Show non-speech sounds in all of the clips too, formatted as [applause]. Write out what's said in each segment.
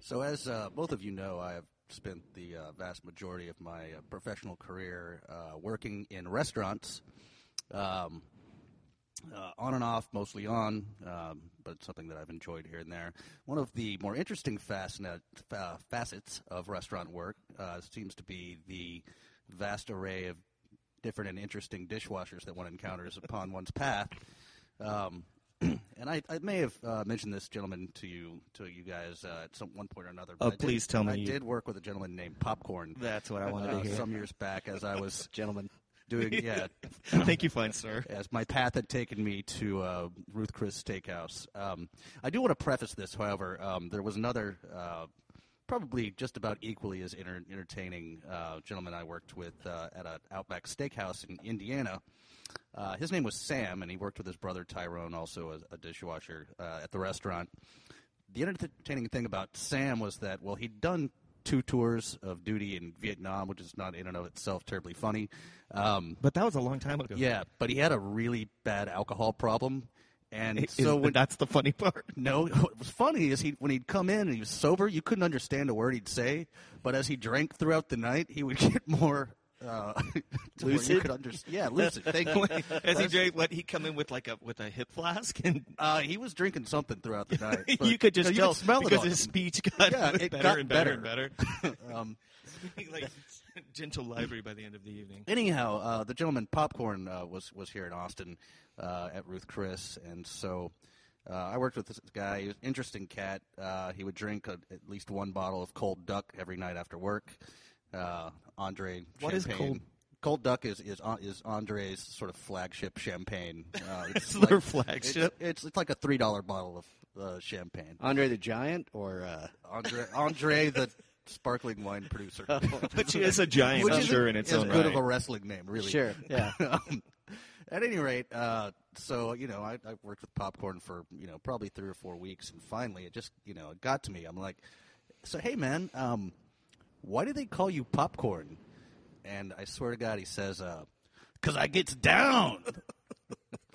So, as uh, both of you know, I have spent the uh, vast majority of my uh, professional career uh, working in restaurants, um, uh, on and off, mostly on, um, but something that I've enjoyed here and there. One of the more interesting facets of restaurant work uh, seems to be the vast array of different and interesting dishwashers that one encounters upon one's path. Um, [clears throat] and I, I may have uh, mentioned this gentleman to you to you guys uh, at some one point or another. but Oh, I did- please tell me I you- did work with a gentleman named Popcorn. That's what I wanted uh, to hear. some years back as I was [laughs] gentleman doing [laughs] yeah Thank you, fine sir. [clears throat] as my path had taken me to uh, Ruth Chris Steakhouse. Um, I do want to preface this, however. Um, there was another, uh, probably just about equally as enter- entertaining uh, gentleman I worked with uh, at an Outback Steakhouse in Indiana. Uh, his name was Sam, and he worked with his brother Tyrone, also as a dishwasher uh, at the restaurant. The entertaining thing about Sam was that, well, he'd done two tours of duty in Vietnam, which is not in and of itself terribly funny. Um, But that was a long time ago. yeah, but he had a really bad alcohol problem, and Is- so when that's the funny part. [laughs] no, what was funny is he when he'd come in and he was sober, you couldn't understand a word he'd say, but as he drank throughout the night, he would [laughs] get more. Uh, [laughs] to where you Lucid? could understand. Yeah, lucid. Thank [laughs] you. As he drank, what he come in with like a with a hip flask, and Uh, he was drinking something throughout the night. [laughs] but- you could just no, you tell could smell it because on his him. speech got Yeah, it better got and better, and better. Um, like gentle library by the end of the evening. anyhow, uh, the gentleman popcorn uh, was was here in Austin uh, at Ruth Chris, and so uh, I worked with this guy. He was an interesting cat. Uh, he would drink a, at least one bottle of cold duck every night after work. Uh, Andre, What is champagne. cold- Cold Duck is is uh, is Andre's sort of flagship champagne. [laughs] Uh, It's their flagship? It's, it's, it's like a three dollar bottle of uh, champagne. Andre the Giant or uh, Andre Andre the sparkling wine producer. [laughs] [laughs] Which is a giant, Which I'm is sure, in its as own good right. of a wrestling name, really. sure, yeah. um, at any rate, uh, so you know, I, I worked with popcorn for you know probably three or four weeks, and finally, it just you know it got to me. I'm like, so hey man, um, why do they call you popcorn? And I swear to God, he says, uh, "Cause I gets down." [laughs]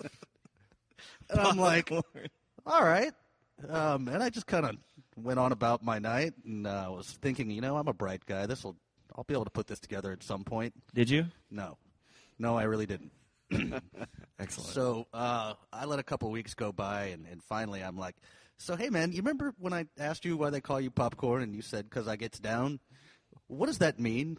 and I'm like, all right. Um, and I just kind of went on about my night, and uh, was thinking, you know, I'm a bright guy. This will, I'll be able to put this together at some point. Did you? No, no, I really didn't. [coughs] Excellent. So uh, I let a couple weeks go by, and, and finally I'm like, so hey man, you remember when I asked you why they call you popcorn, and you said because I gets down? What does that mean?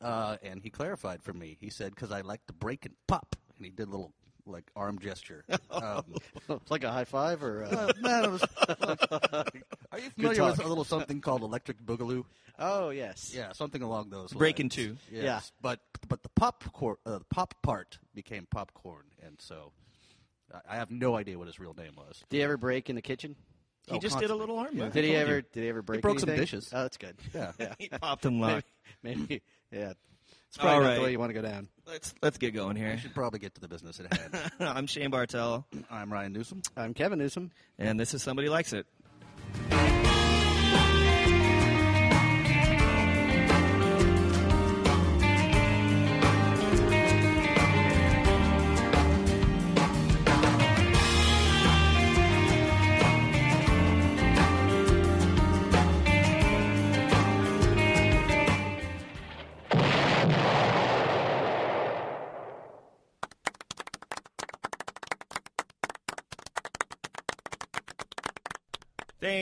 Uh, and he clarified for me. He said because I like to break and pop, and he did a little like arm gesture. [laughs] Um, it's like a high five or uh, uh, man, it was. [laughs] are you familiar with a little something called electric boogaloo? oh yes, Yeah, something along those lines. Breaking two. Yes. Yeah. But but the popcorn, uh, the pop part became popcorn, and so I- I have no idea what his real name was. Did he ever break in the kitchen? He Oh, just did a little arm Yeah. move. Did he ever? you. Did he ever break? broke some dishes. Oh, that's good. [laughs] Yeah. yeah. [laughs] He popped and [laughs] Maybe, maybe, yeah. It's probably All not the way you want to go down. Let's let's get going I here. should probably get to the business at hand. I'm Shane Bartell, I'm Ryan Newsom. I'm Kevin Newsom. and this is somebody likes it.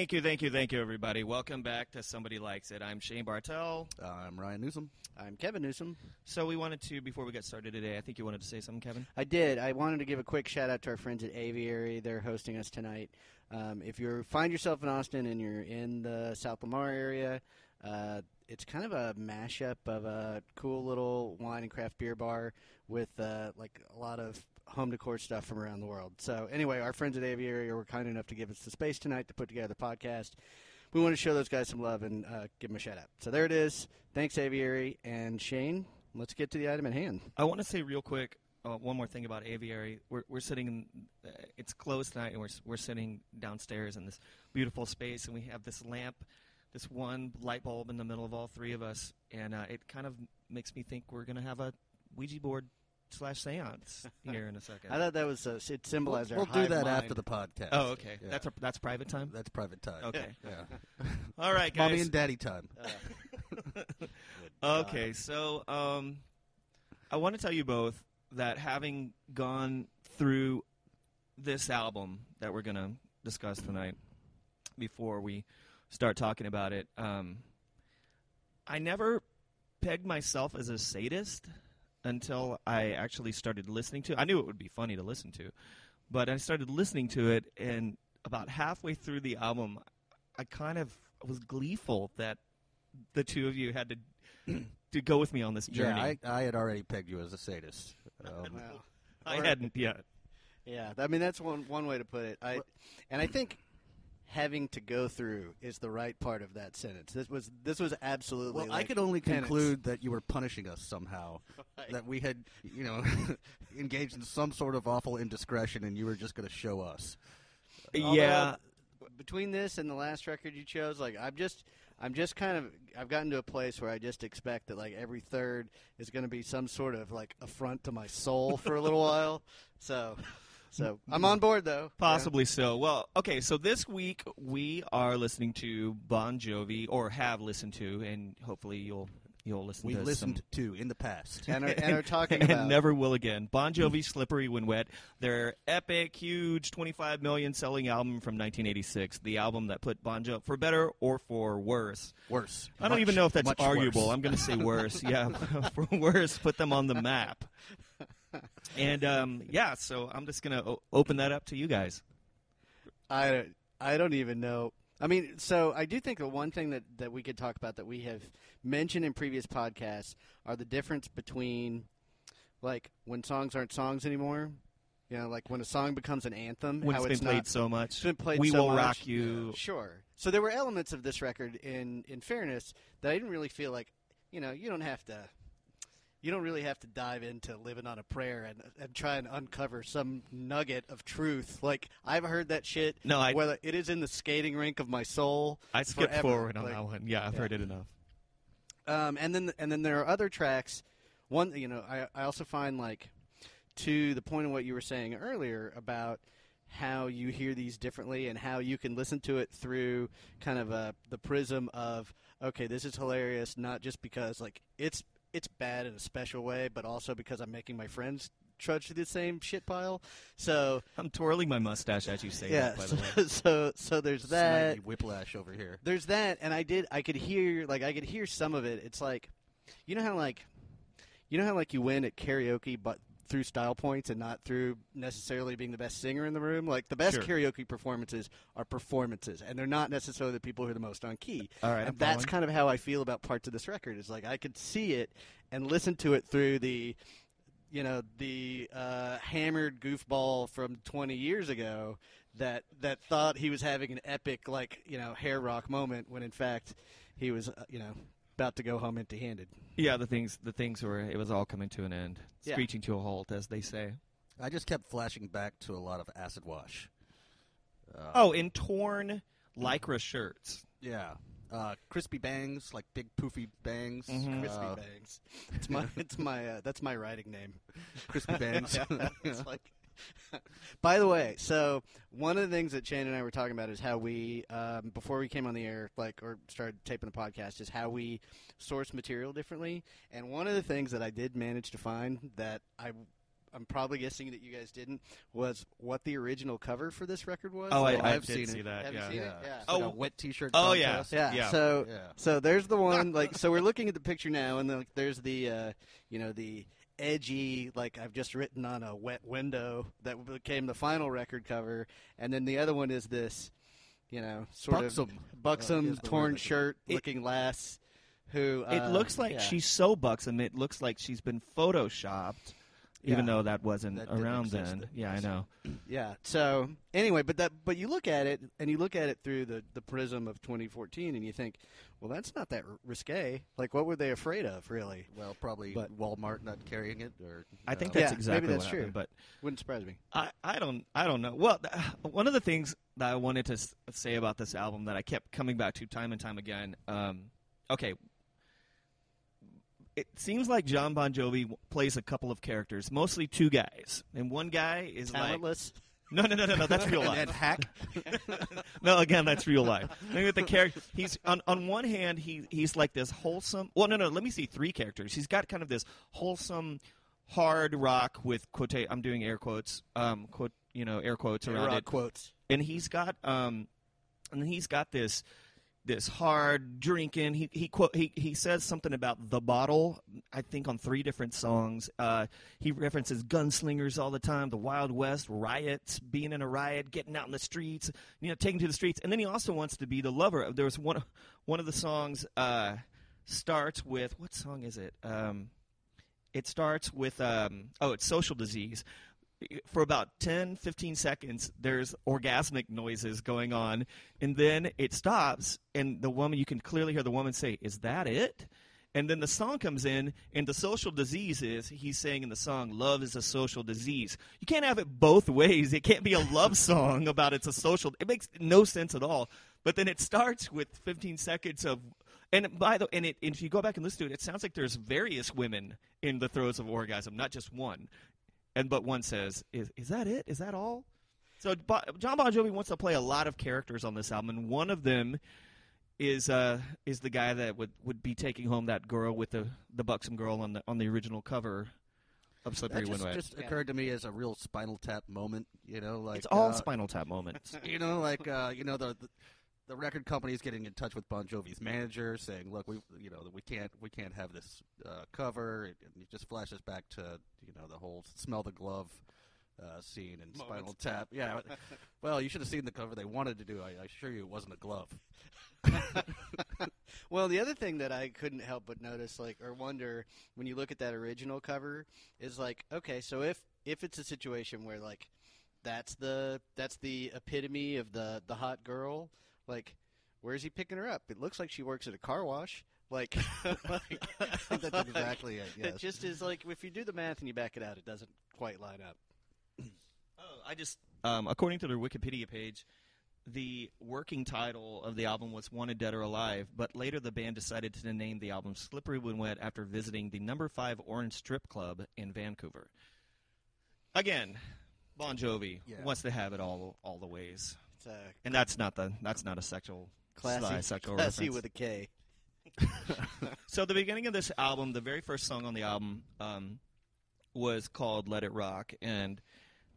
Thank you, thank you, thank you, everybody. Welcome back to Somebody Likes It. I'm Shane Bartell. I'm Ryan Newsom. I'm Kevin Newsom. So we wanted to, before we get started today, I think you wanted to say something, Kevin. I did. I wanted to give a quick shout out to our friends at Aviary. They're hosting us tonight. Um, if you find yourself in Austin and you're in the South Lamar area, uh, it's kind of a mashup of a cool little wine and craft beer bar with uh, like a lot of home decor stuff from around the world. So anyway, our friends at Aviary were kind enough to give us the space tonight to put together the podcast. We want to show those guys some love and uh, give them a shout out. So there it is. Thanks, Aviary and Shane. Let's get to the item at hand. I want to say real quick uh, one more thing about Aviary. We're, we're sitting, in, uh, it's closed tonight, and we're, we're sitting downstairs in this beautiful space, and we have this lamp, this one light bulb in the middle of all three of us, and uh, it kind of makes me think we're going to have a Ouija board slash seance here in a second. [laughs] I thought that was uh, it symbolized We'll, our we'll do that mind. after the podcast. oh, okay. Yeah. That's a, that's private time. that's private time. Okay. Yeah. [laughs] All right, [laughs] guys. Mommy and daddy time. Uh, Okay, so um, I want to tell you both that having gone through this album that we're going to discuss tonight, before we start talking about it, um, I never pegged myself as a sadist until I actually started listening to. I knew it would be funny to listen to, but I started listening to it, and about halfway through the album, I kind of was gleeful that the two of you had to [clears throat] to go with me on this journey. Yeah, I, I had already pegged you as a sadist. Um, wow. I hadn't yet. Yeah, I mean that's one one way to put it. I and I think having to go through is the right part of that sentence. This was this was absolutely. well, I could only penance. conclude that you were punishing us somehow. Right. That we had, you know, [laughs] engaged in some sort of awful indiscretion, and you were just going to show us. Although, yeah, between this and the last record you chose, like I'm just I'm just kind of I've gotten to a place where I just expect that like every third is going to be some sort of like affront to my soul for a little [laughs] while. So so I'm on board though. possibly so. Well, okay, so this week we are listening to Bon Jovi, or have listened to, and hopefully you'll you'll listen We to listened some to in the past. [laughs] And are, and are talking [laughs] and about never will again. Bon hmm. Jovi, "Slippery When Wet," their epic, huge, 25 million selling album from 1986. The album that put Bon Jovi, for better or for worse. Worse. I don't Much, even know if that's arguable. worse. I'm going to say worse. [laughs] yeah, for worse, put them on the map. And um, yeah, so I'm just going to o- open that up to you guys. I don't, I don't even know. I mean, so I do think the one thing that, that we could talk about that we have mentioned in previous podcasts are the difference between, like, when songs aren't songs anymore. You know, like when a song becomes an anthem, When how it's it's been played not, so much, it's been played we so will much. rock you. Sure. So there were elements of this record, in in fairness, that I didn't really feel like, you know, you don't have to. You don't really have to dive into living on a prayer and, and try and uncover some nugget of truth. Like I've heard that shit No, I whether it is in the skating rink of my soul. I skipped forever, forward on like- that one. Yeah, I've Yeah. heard it enough. Um, and then and then there are other tracks. One, you know, I I also find like to the point of what you were saying earlier about how you hear these differently and how you can listen to it through kind of a, the prism of okay, this is hilarious, not just because like it's it's bad in a special way, but also because I'm making my friends trudge through the same shit pile. So I'm twirling my mustache as you say yeah, that. By so, the [laughs] way, so so there's that. Snidely whiplash over here. there's that and i did i could hear like i could hear some of it it's like you know how like you know how like you win at karaoke but through style points and not through necessarily being the best singer in the room. Like the best Sure. karaoke performances are performances and they're not necessarily the people who are the most on key. All right, and that's kind of how i feel about parts of this record is like i could see it and listen to it through the you know the uh, hammered goofball from 20 years ago that that thought he was having an epic like you know hair rock moment when in fact he was uh, you know about to go home empty-handed. yeah, the things the things were it was all coming to an end, Yeah. screeching to a halt, as they say. I just kept flashing back to a lot of acid wash. Uh, Oh, in torn lycra shirts. yeah. Uh, crispy bangs, like big poofy bangs. Mhm. Crispy Uh, bangs. It's my [laughs] it's my uh, that's my writing name. [laughs] crispy bangs. Yeah, it's like- [laughs] By the way, so one of the things that Shane and I were talking about is how we, um, before we came on the air, like or started taping the podcast, is how we source material differently. And one of the things that I did manage to find that I, I'm probably guessing that you guys didn't was what the original cover for this record was. Oh, I, I I've did seen see it. that. Have you yeah. seen it? yeah. Yeah. It's like Oh. a wet T-shirt. Oh, yeah. contest. yeah. Yeah. So Yeah. so there's the one like so we're looking at the picture now and like there's the uh, you know the edgy like I've just written on a wet window that became the final record cover and then the other one is this you know sort Buxom. of buxom Uh, torn shirt It- looking lass who It uh, looks like yeah. she's so buxom. It looks like she's been photoshopped, even Yeah. though that wasn't That around exist. then. Yeah, I know. yeah so anyway but that but you look at it and you look at it through the the prism of 2014 and you think well that's not that risque like what were they afraid of really Well, probably But- Walmart not carrying it, or I think uh, that's Yeah, maybe exactly that's what true. happened. But wouldn't surprise me I, I don't I don't know. Well, th- [sighs] one of the things that I wanted to s- say about this album that I kept coming back to time and time again. Um, okay, it seems like John Bon Jovi plays a couple of characters, mostly two guys, and one guy is like Talentless. no, no, no, no, no. That's [laughs] real life. and hack. [laughs] no, again, that's real life. Maybe with the character, he's on on one hand, he he's like this wholesome. Well, no, no. Let me see three characters. He's got kind of this wholesome, hard rock with quote. I'm doing air quotes. Um, quote. You know, air quotes around Rock it. quotes. and he's got um, and he's got this this hard drinking. He he quote he he says something about the bottle. I think on three different songs. Uh, he references gunslingers all the time, the Wild West, riots, being in a riot, getting out in the streets, you know, taking to the streets. And then he also wants to be the lover. There was one one of the songs uh, starts with what song is it? Um, it starts with um, oh, it's social disease for about 10 15 seconds there's orgasmic noises going on and then it stops and the woman you can clearly hear the woman say is that it? And then the song comes in and the social disease is he's saying in the song love is a social disease. You can't have it both ways. It can't be a love [laughs] song about it's a social it makes no sense at all. But then it starts with 15 seconds of and by the and, it, and if you go back and listen to it, it sounds like there's various women in the throes of orgasm, not just one. And but one says, "Is is that it? Is that all?" So Bo- John Bon Jovi wants to play a lot of characters on this album, and one of them is uh is the guy that would, would be taking home that girl with the the buxom girl on the on the original cover of Slippery That When just, Wet. just Yeah. occurred to me as a real Spinal Tap moment. You know, like it's all uh, Spinal Tap moments. [laughs] you know, like uh, you know the, the the record company is getting in touch with Bon Jovi's manager, saying, "Look, we you know we can't we can't have this uh, cover." And it just flashes back to you know the whole "Smell the Glove" uh, scene in Spinal Tap. Yeah, [laughs] well, you should have seen the cover they wanted to do. I, I assure you, it wasn't a glove. [laughs] well, the other thing that I couldn't help but notice, like, or wonder when you look at that original cover, is like, okay, so if if it's a situation where like that's the that's the epitome of the the hot girl, like, where's he picking her up? It looks like she works at a car wash. Like, [laughs] [laughs] like That's exactly it. It Yes. just is like if you do the math and you back it out, it doesn't quite line up. [clears throat] Oh, I just um, according to their Wikipedia page, the working title of the album was "Wanted Dead or Alive," but later the band decided to name the album "Slippery When Wet" after visiting the Number Five Orange Strip Club in Vancouver. Again, Bon Jovi Yeah. wants to have it all all the ways, And that's not the that's not a sexual classy, sly sexual classy reference. with a K. [laughs] So the beginning of this album, the very first song on the album, um, was called "Let It Rock," and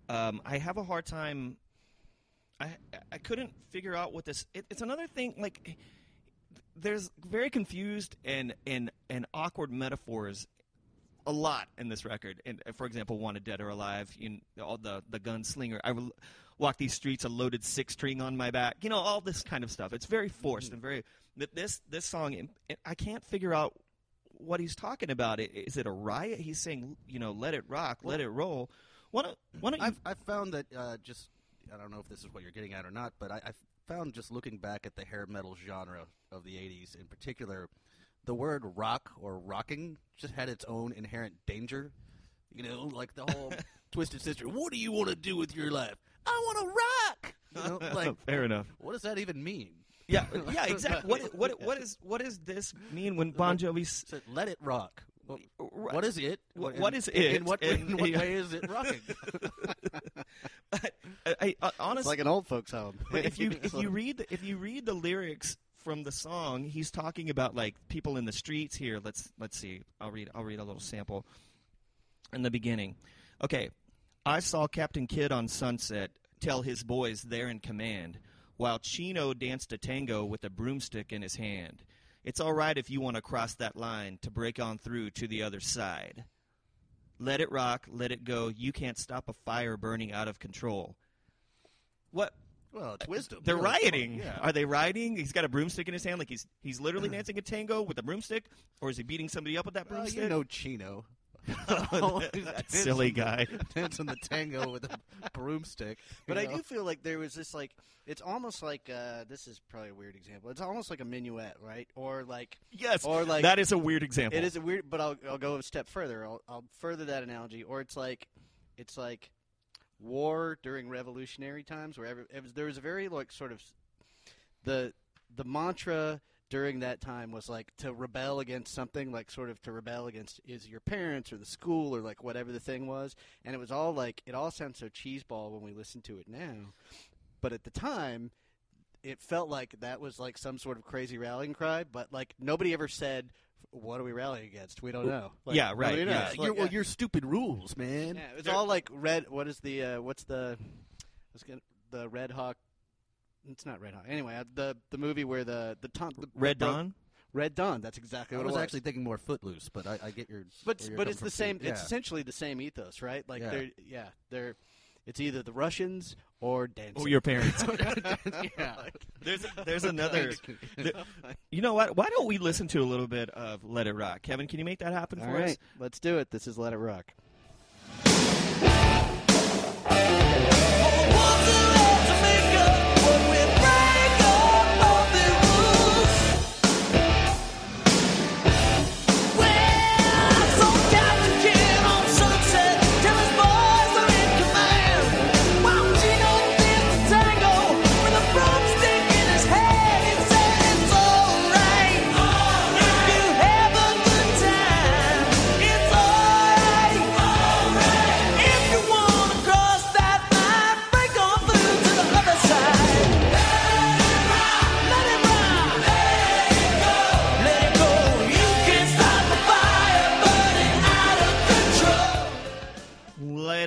um, I have a hard time. I I couldn't figure out what this. It, it's another thing. Like there's very confused and and and awkward metaphors. A lot in this record, and uh, for example, "Wanted Dead or Alive," you know, all the the gunslinger. I will walk these streets a loaded six string on my back. You know, all this kind of stuff. It's very forced and very. This this song, I can't figure out what he's talking about. I- Is it a riot? He's saying, you know, let it rock, let it roll. Why don't, why don't you? I've, I've found that uh, just I don't know if this is what you're getting at or not, but I, I've found just looking back at the hair metal genre of the '80s, in particular, the word rock or rocking just had its own inherent danger. You know, like the whole [laughs] Twisted Sister. What do you want to do with your life? I want to rock. You know, [laughs] like Fair enough. what does that even mean? Yeah, [laughs] yeah, exactly. What what what is what does this mean when Bon Jovi Said, let it rock. Well, what is it? What- In- what is it? In what, And- in what way is it rocking? I, I, I It's honestly, like an old folks home. If you if you read the, if you read the lyrics from the song, he's talking about like people in the streets here. Let's let's see. I'll read I'll read a little sample in the beginning. Okay, I saw Captain Kidd on Sunset tell his boys they're in command, while Chino danced a tango with a broomstick in his hand. It's all right if you want to cross that line to break on through to the other side. Let it rock, let it go. You can't stop a fire burning out of control. What well, it's wisdom. they're really. rioting. Yeah. Are they rioting? He's got a broomstick in his hand, like he's he's literally [clears throat] dancing a tango with a broomstick, or is he beating somebody up with that Well, broomstick? you know Chino. [laughs] [laughs] that silly guy. [laughs] dancing the tango with a broomstick. But you I do feel like there was this like it's almost like uh, this is probably a weird example. It's almost like a minuet, right? Or like Yes, Or like- that is a weird example. it is a weird. But I'll I'll go a step further. I'll I'll further that analogy. Or it's like it's like war during revolutionary times, where every, was, there was a very like sort of the the mantra during that time was like to rebel against something, like sort of to rebel against is your parents or the school or like whatever the thing was, and it was all like it all sounds so cheeseball when we listen to it now, but at the time. It felt like that was like some sort of crazy rallying cry, but like nobody ever said, "What are we rallying against?" We don't know. Like, Yeah, right, yeah. Like, your, well, yeah. your stupid rules, man. Yeah, it's all like red. What is the? Uh, what's the? I was gonna, the Red Hawk. It's not Red Hawk. Anyway, uh, the the movie where the the, Tom, the Red bro- Dawn. Red Dawn. That's exactly I what was, it was. actually thinking more Footloose, but I, I get your. but but it's the same. Yeah. It's essentially the same ethos, right? Like Yeah. they're yeah they're. It's either the Russians or dancing. Or your parents. [laughs] yeah. [laughs] there's there's another. there- you know what? Why don't we listen to a little bit of Let It Rock? Kevin, can you make that happen All for right, us? let's do it. This is Let It Rock.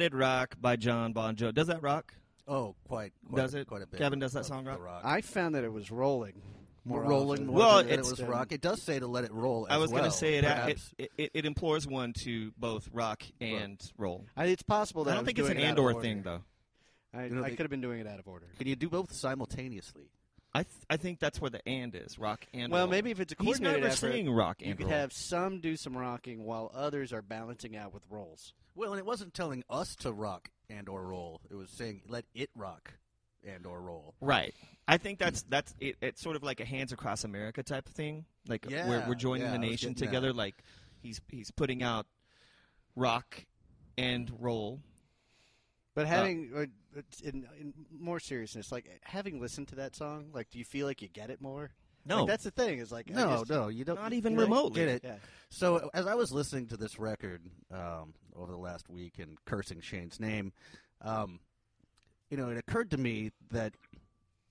Let It Rock by John Bon Jovi. Does that rock? Oh, quite. quite Does it? Quite a bit. Kevin, does that of song the rock? I found that it was rolling. More rolling more Well, it was rock. It does say to let it roll. I was well, going to say it, it, it. It it implores one to both rock and roll. I, it's possible that I don't was think it's an doing it out of and/or thing though. I, You know, I could have been doing it out of order. Can you do both simultaneously? I th- I think that's where the and is rock and. Well, roll. maybe if it's a he's coordinated never effort, saying rock and you could roll. have some do some rocking while others are balancing out with rolls. Well, and it wasn't telling us to rock and or roll. It was saying let it rock and or roll. Right. I think that's that's it, it's sort of like a hands across America type of thing. Like we're we're joining yeah, the nation together. that. Like he's he's putting out rock and roll. But having, uh, in, in more seriousness, like having listened to that song, like, do you feel like you get it more? No, like, that's the thing. Is like No, just- no, you don't. not even you remotely. Get it? Yeah. So as I was listening to this record um, over the last week and cursing Shane's name, um, you know, it occurred to me that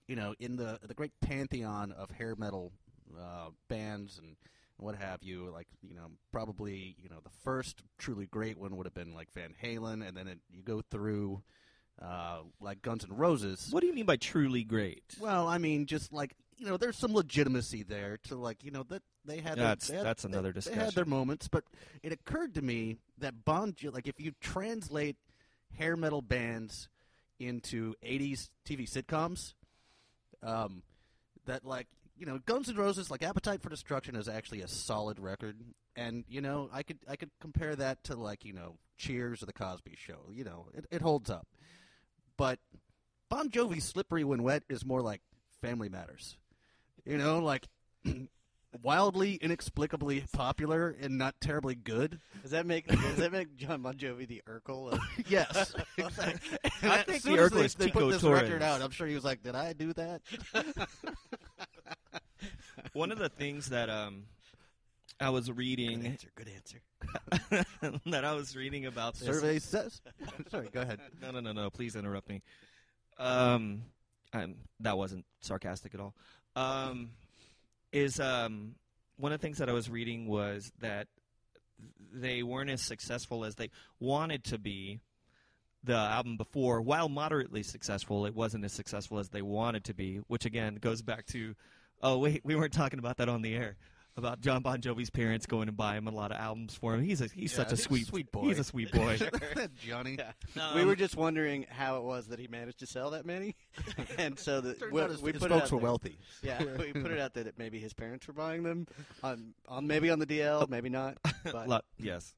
you know, in the the great pantheon of hair metal uh, bands and what have you, like you know, probably you know the first truly great one would have been like Van Halen, and then it, you go through uh, like Guns N' Roses. What do you mean by truly great? Well, I mean, just like you know, there's some legitimacy there to like you know that they had their- That's- they had- that's another they, They had their moments, but it occurred to me that Bon Jo- like if you translate hair metal bands into 80s TV sitcoms, um, that like you know Guns N' Roses like Appetite for Destruction is actually a solid record, and you know I could I could compare that to like you know Cheers or The Cosby Show. You know it, it holds up, but Bon Jovi's "Slippery When Wet" is more like Family Matters. You know, like [clears throat] wildly, inexplicably popular and not terribly good. Does that make does that make John Bon Jovi the Urkel? Of, [laughs] Yes, [laughs] exactly. I As think soon the as Urkel they, is they Tico put this Torres. record out, I'm sure he was like, "Did I do that?" [laughs] One of the things that um I was good reading answer. Good answer. that I was reading about this Survey says. Sorry, go ahead. No, no, no, no. Please interrupt me. Um, I'm, that wasn't sarcastic at all. Um, is um, one of the things that I was reading was that they weren't as successful as they wanted to be. The album before, while moderately successful, it wasn't as successful as they wanted to be. Which again goes back to, oh wait, we weren't talking about that on the air. About John Bon Jovi's parents going and buying him a lot of albums for him. He's a he's Yeah, such a he's sweet sweet boy. He's a sweet boy. [laughs] Johnny. we Um, were just wondering how it was that he managed to sell that many, [laughs] and so that Turns we, his, we his put it folks out were there. wealthy. Yeah, [laughs] we put it out there that maybe his parents were buying them on, on maybe on the DL, maybe not. But Lot- yes.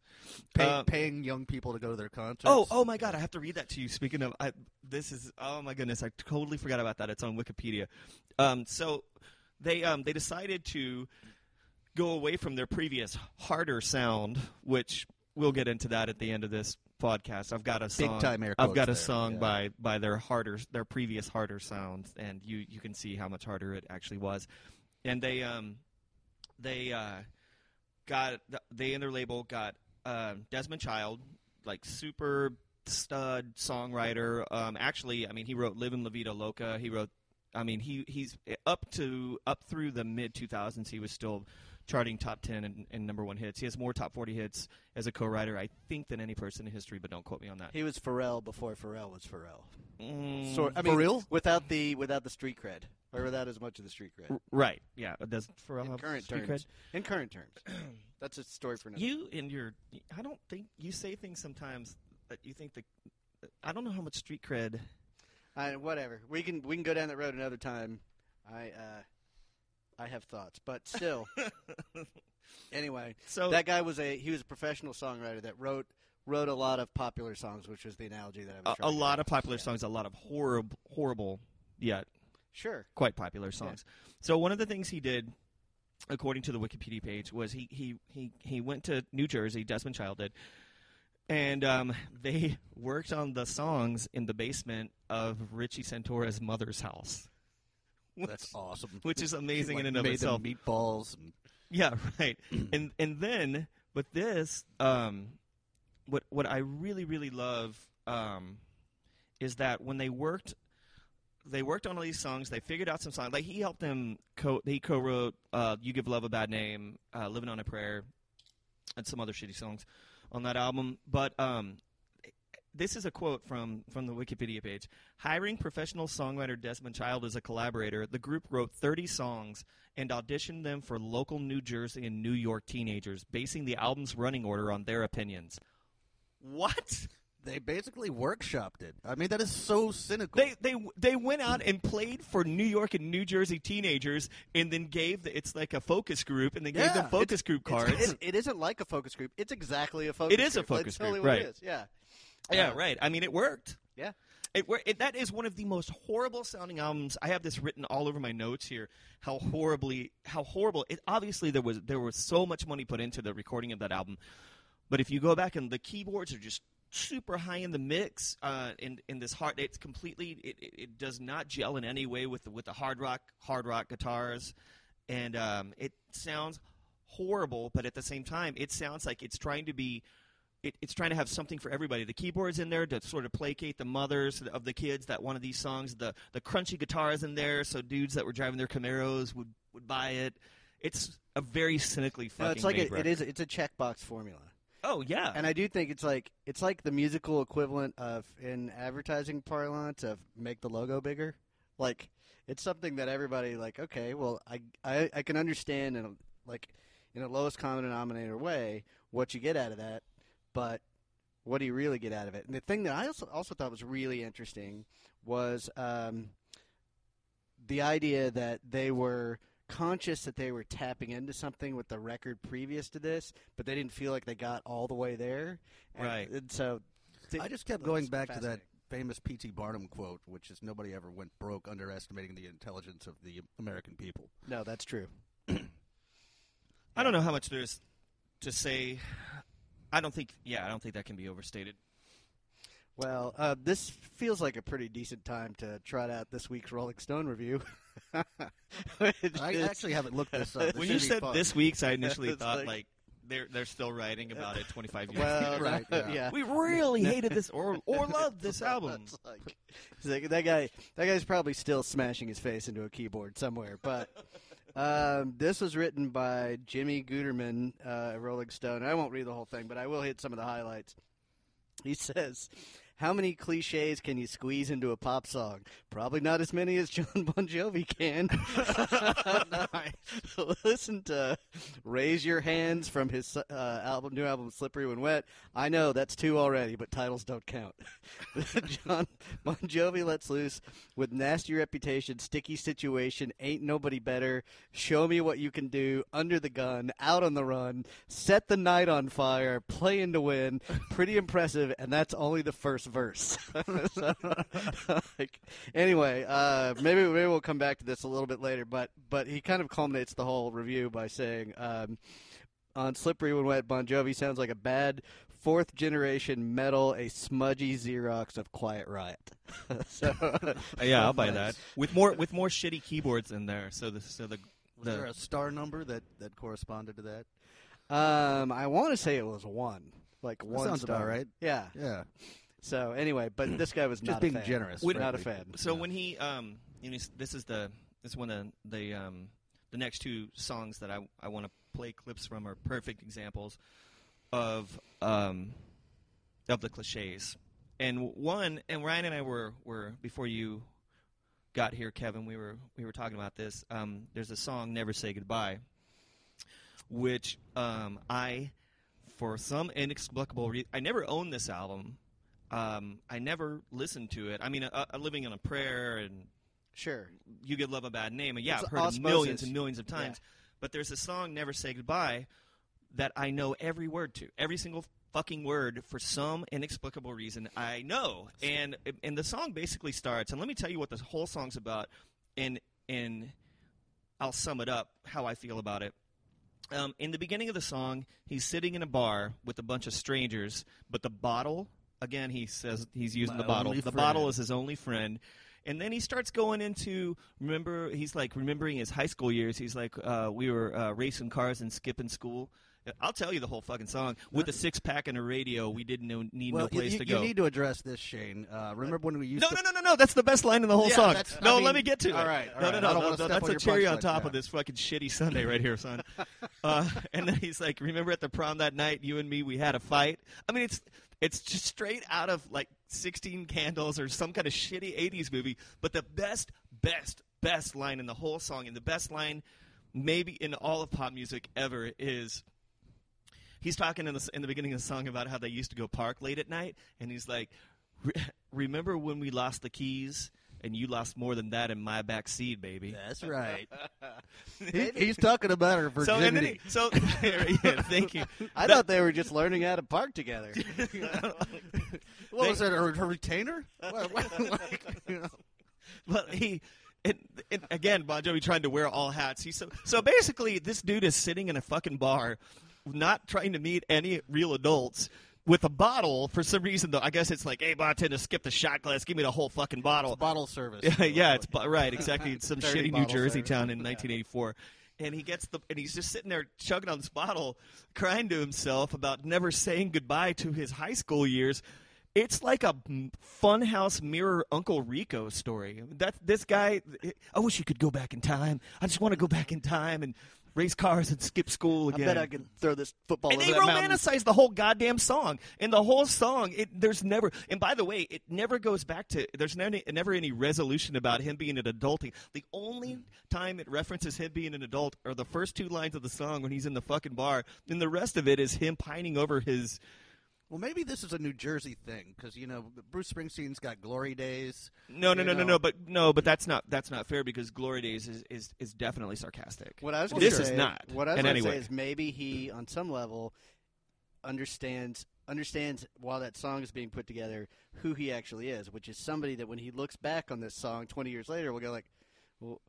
Pay, Uh, paying young people to go to their concerts. Oh, oh my God! I have to read that to you. Speaking of, I, this is oh my goodness! I totally forgot about that. It's on Wikipedia. Um, so they um, they decided to go away from their previous harder sound, which we'll get into that at the end of this podcast. I've got a Big song. time air I've got a there, song yeah. by by their harder their previous harder sounds, and you you can see how much harder it actually was. and they um they uh got they and their label got uh, Desmond Child, like super stud songwriter. Um, actually, I mean, he wrote "Livin' La Vida Loca." He wrote, I mean, he he's up to up through the mid 2000s. He was still charting top 10 and, and number one hits. He has more top 40 hits as a co-writer, I think, than any person in history. But don't quote me on that. He was Pharrell before Pharrell was Pharrell. Mm, Sort, I For real? without the without the street cred, or without as much of the street cred. r- right? Yeah. but Does Pharrell In have current street terms. cred? In current terms, [clears throat] that's a story for another. You and your, I don't think you say things sometimes that you think the. I don't know how much street cred. I, whatever. We can we can go down that road another time. I uh, I have thoughts, but still. [laughs] anyway, So that guy was a he was a professional songwriter that wrote wrote a lot of popular songs, which was the analogy that I was. a, a lot of popular Yeah. songs, a lot of horrible, horrible, yet Sure. quite popular songs. So one of the things he did, according to the Wikipedia page, was he he he he went to New Jersey. Desmond Child did, and um, they worked on the songs in the basement of Richie Sambora's mother's house. That's awesome. Which is amazing Like, in and of made itself. meatballs and Yeah, [laughs] right. [clears throat] and and then, but this, um, what what I really really love, um, is that when they worked, they worked on all these songs. They figured out some songs. Like he helped them. Co- he co-wrote uh, "You Give Love a Bad Name," uh, "Living on a Prayer," and some other shitty songs on that album. But um, this is a quote from from the Wikipedia page. Hiring professional songwriter Desmond Child as a collaborator, the group wrote 30 songs and auditioned them for local New Jersey and New York teenagers, basing the album's running order on their opinions. What? they basically workshopped it. I mean, that is so cynical. They they they went out and played for New York and New Jersey teenagers, and then gave the, it's like a focus group, and they gave them Yeah, focus group It's- cards. it- it isn't like a focus group. It's exactly a focus. It is a group. That's focus totally group, what right. It is. Yeah. Yeah, Uh, right. I mean, it worked. Yeah. It, it that is one of the most horrible sounding albums. I have this written all over my notes here. How horribly, how horrible. It obviously there was there was so much money put into the recording of that album, but if you go back and the keyboards are just super high in the mix, uh, in in this hard, it's completely it, it, it does not gel in any way with the, with the hard rock hard rock guitars, and um, it sounds horrible. But at the same time, it sounds like it's trying to be it, it's trying to have something for everybody. The keyboards in there to sort of placate the mothers of the kids that wanted these songs. The the crunchy guitars in there, so dudes that were driving their Camaros would would buy it. It's a very cynically fucking. No, it's like a, it record. It's a checkbox formula. Oh yeah, And I do think it's like it's like the musical equivalent of in advertising parlance of make the logo bigger. Like it's something that everybody like. Okay, well, I I, I can understand in like in a lowest common denominator way what you get out of that, but what do you really get out of it? And the thing that I also also thought was really interesting was um, the idea that they were conscious that they were tapping into something with the record previous to this, but they didn't feel like they got all the way there. And, Right. And so I just kept going back to that famous P.T. Barnum quote, which is nobody ever went broke underestimating the intelligence of the American people. No, that's true. [clears throat] I don't know how much there's to say. I don't think. Yeah, I don't think that can be overstated. Well, uh, this feels like a pretty decent time to trot out this week's Rolling Stone review. [laughs] I actually haven't looked this up. [laughs] This when you said fun. this week's, I initially [laughs] thought like- like, they're they're still writing about it 25 years. well, Right, no, yeah. we really hated this or or loved this album. Like, like that guy. That guy's probably still smashing his face into a keyboard somewhere. But um, this was written by Jimmy Guterman, uh, Rolling Stone. I won't read the whole thing, but I will hit some of the highlights. He says. How many cliches can you squeeze into a pop song? Probably not as many as John [laughs] Bon Jovi can. [laughs] Listen to "Raise Your Hands" from his uh, album, new album "Slippery When Wet." I know that's two already, but titles don't count. [laughs] John Bon Jovi lets loose with "Nasty Reputation," "Sticky Situation," "Ain't Nobody Better," "Show Me What You Can Do," "Under the Gun," "Out on the Run," "Set the Night on Fire," "Playing to Win." Pretty impressive, and that's only the first verse. [laughs] So, [laughs] like, anyway, uh, maybe maybe we'll come back to this a little bit later, but but he kind of culminates the whole review by saying. Um, on Slippery When Wet, Bon Jovi sounds like a bad fourth generation metal, a smudgy Xerox of Quiet Riot. [laughs] so, yeah, I'll buy that with more with more shitty keyboards in there. So the so the Was the there a star number that, that corresponded to that? Um, I want to say it was one, like That one sounds about star. right. Yeah. Yeah. So anyway, but this guy was Just not being a fan. generous. Would- not a frankly. fan. So Yeah. when he, um, you know, this is the this is one of the um, the next two songs that I I want to play clips from are perfect examples of um, of the cliches. And one, and Ryan and I were were before you got here, Kevin. We were we were talking about this. Um, there's a song, "Never Say Goodbye," which um, I, for some inexplicable reason, I never owned this album. Um, I never listened to it. I mean, uh, uh, living on a prayer and Sure. you give love a bad name. And yeah, It's I've heard it millions and millions of times. Yeah. But there's a song, Never Say Goodbye, that I know every word to. Every single fucking word for some inexplicable reason I know. And and the song basically starts, and let me tell you what this whole song's about, and and I'll sum it up how I feel about it. Um, in the beginning of the song, he's sitting in a bar with a bunch of strangers, but the bottle, again, he says he's using My the bottle. The bottle is his only friend. And then he starts going into remember. He's like remembering his high school years. He's like, uh, we were uh, racing cars and skipping school. I'll tell you the whole fucking song with a six pack and a radio. We didn't know, need Well, no place you, to you need to address this, Shane. Uh, remember when we used no, to no, no, no, no. That's the best line in the whole Yeah, song. that's- I No, mean- let me get to it. all right, all no, no, no, no, no, That's a cherry on top yeah. of this fucking shitty Sunday right here, son. [laughs] uh, and then he's like, "Remember at the prom that night, you and me, we had a fight." I mean, it's it's just straight out of like 16 Candles or some kind of shitty 80s movie. But the best, best, best line in the whole song, and the best line maybe in all of pop music ever is he's talking in the in the beginning of the song about how they used to go park late at night, and he's like, "Remember when we lost the keys?" And you lost more than that in my back seat, baby. That's right. [laughs] he, he's talking about her So virginity. he, so [laughs] yeah, thank you. [laughs] I thought they were just learning how to park together. what they- was it? Her, her retainer? What- what- like, you know. But he, and, and again, Bon Jovi trying to wear all hats. He's so so basically, this dude is sitting in a fucking bar, not trying to meet any real adults. With a bottle, for some reason though, I guess it's like, hey, bartender, skip the shot glass, give me the whole fucking bottle. Bottle service. [laughs] Yeah, yeah, it's right, exactly. It's some [laughs] shitty New Jersey service. town in [laughs] 1984, and he gets the and he's just sitting there chugging on this bottle, crying to himself about never saying goodbye to his high school years. It's like a funhouse mirror Uncle Rico story. That this guy, I wish you could go back in time. I just want to go back in time and race cars and skip school I again. bet I can throw this football And they that mountain. romanticize the whole goddamn song. And the whole song, it, there's never. And by the way, it never goes back to. There's never, never any resolution about him being an adulting. The only time it references him being an adult are the first two lines of the song when he's in the fucking bar. And the rest of it is him pining over his. Well, maybe this is a New Jersey thing because you know Bruce Springsteen's got Glory Days. No, no, no, no, know. no. But no, but that's not that's not fair because Glory Days is is, is definitely sarcastic. What I was this say, is not. What I was going to say is maybe he, on some level, understands understands while that song is being put together who he actually is, which is somebody that when he looks back on this song 20 years later will go like, "Well,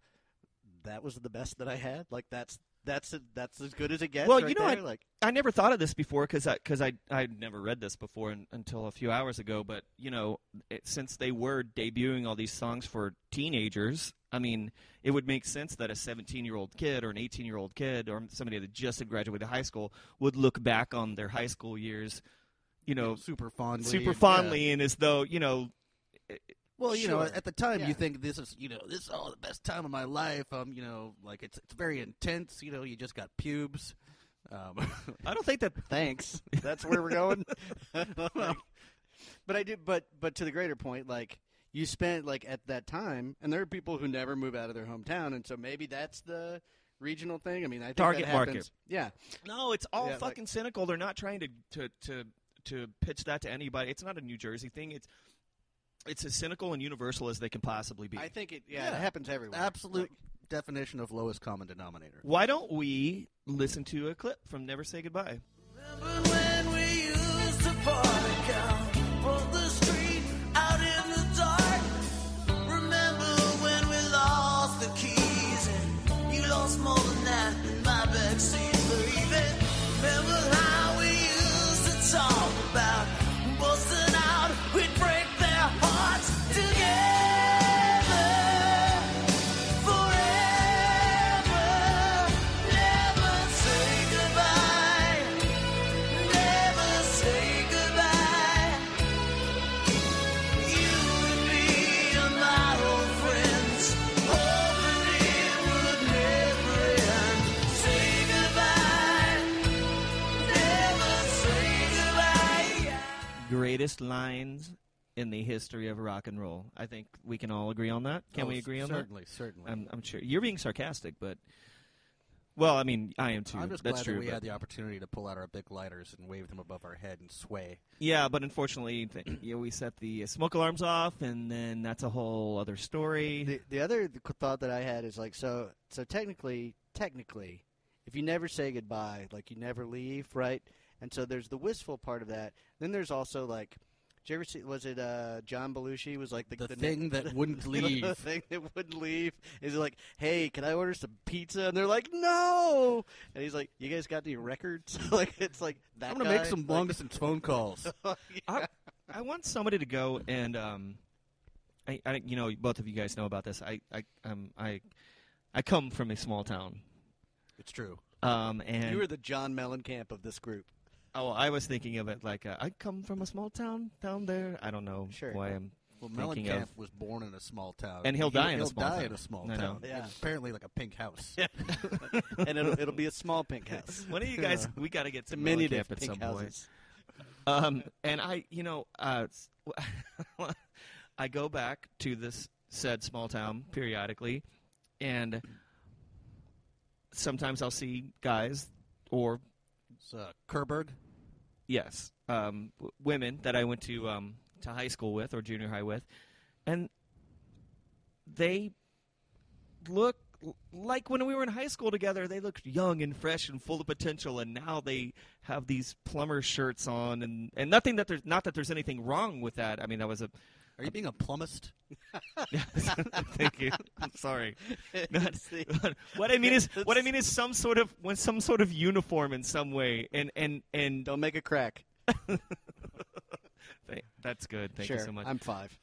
that was the best that I had." Like that's that's that's as good as it gets. Well, right you know, there. I- like I never thought of this before because I because I I'd never read this before un, until a few hours ago. But you know, it, since they were debuting all these songs for teenagers, I mean, it would make sense that a 17 year old kid or an 18 year old kid or somebody that just had graduated high school would look back on their high school years, you know, super fondly. super and- fondly and as though you know. Well, you know, at the time Yeah. you think this is, you know, this is all the best time of my life. Um, you know, like it's it's very intense. You know, you just got pubes. Um, [laughs] I don't think that thanks. That's where we're going. [laughs] Like, but I do. But but to the greater point, like you spent like at that time, and there are people who never move out of their hometown, and so maybe that's the regional thing. I mean, I think Target that market. Yeah, No, it's all Yeah, like- fucking cynical. They're not trying to, to to to pitch that to anybody. It's not a New Jersey thing. It's it's as cynical and universal as they can possibly be. I think it. Yeah, Yeah. it happens everywhere. absolute definition of lowest common denominator. Why don't we listen to a clip from Never Say Goodbye? Greatest lines in the history of rock and roll. I think we can all agree on that. Can Oh, we agree on that? certainly, Certainly, I'm, I'm sure you're being sarcastic, but well, I mean, I am too. I'm just That's glad true. that we had the opportunity to pull out our big lighters and wave them above our head and sway. Yeah, but unfortunately, th- you know, we set the smoke alarms off, and then that's a whole other story. The the other th- thought that I had is like so so technically technically, if you never say goodbye, like you never leave, right? And so there's the wistful part of that. Then there's also like, did you ever see? Was it uh, John Belushi? Was like the, The the thing that wouldn't [laughs] leave. the thing that wouldn't leave is like, hey, can I order some pizza? And they're like, no. And he's like, you guys got any records? [laughs] like it's like that. I'm gonna guy, make some like- long distance phone calls. [laughs] I, I want somebody to go and um, I, I you know both of you guys know about this. I I um I I come from a small town. it's true. Um and You were the John Mellencamp of this group. Oh I was thinking of it like uh, I come from a small town down there. I don't know Sure. why I'm Well, Thinking Mellencamp of- was born in a small town, And he'll die in a he'll small die town. in a small I know. town. Yeah. apparently like a pink house. [laughs] [laughs] and it'll, it'll be a small pink house. one of you guys we got to get to Diminutive Mellencamp at pink some point. houses. Um, and I, you know, uh, s- [laughs] I go back to this said small town periodically, and sometimes I'll see guys or It's uh, Kerberg. Yes, um, w- women that I went to um, to high school with or junior high with, and they look like when we were in high school together. They looked young and fresh and full of potential, and now they have these plumber shirts on, and and nothing that there's not that there's anything wrong with that. I mean, that was a Are you being a plumist? [laughs] Thank you. I'm sorry. [laughs] Not- [laughs] what I mean is, what I mean is, some sort of when some sort of uniform in some way, and and and Don't make a crack. That's good. Thank sure, you so much. I'm five.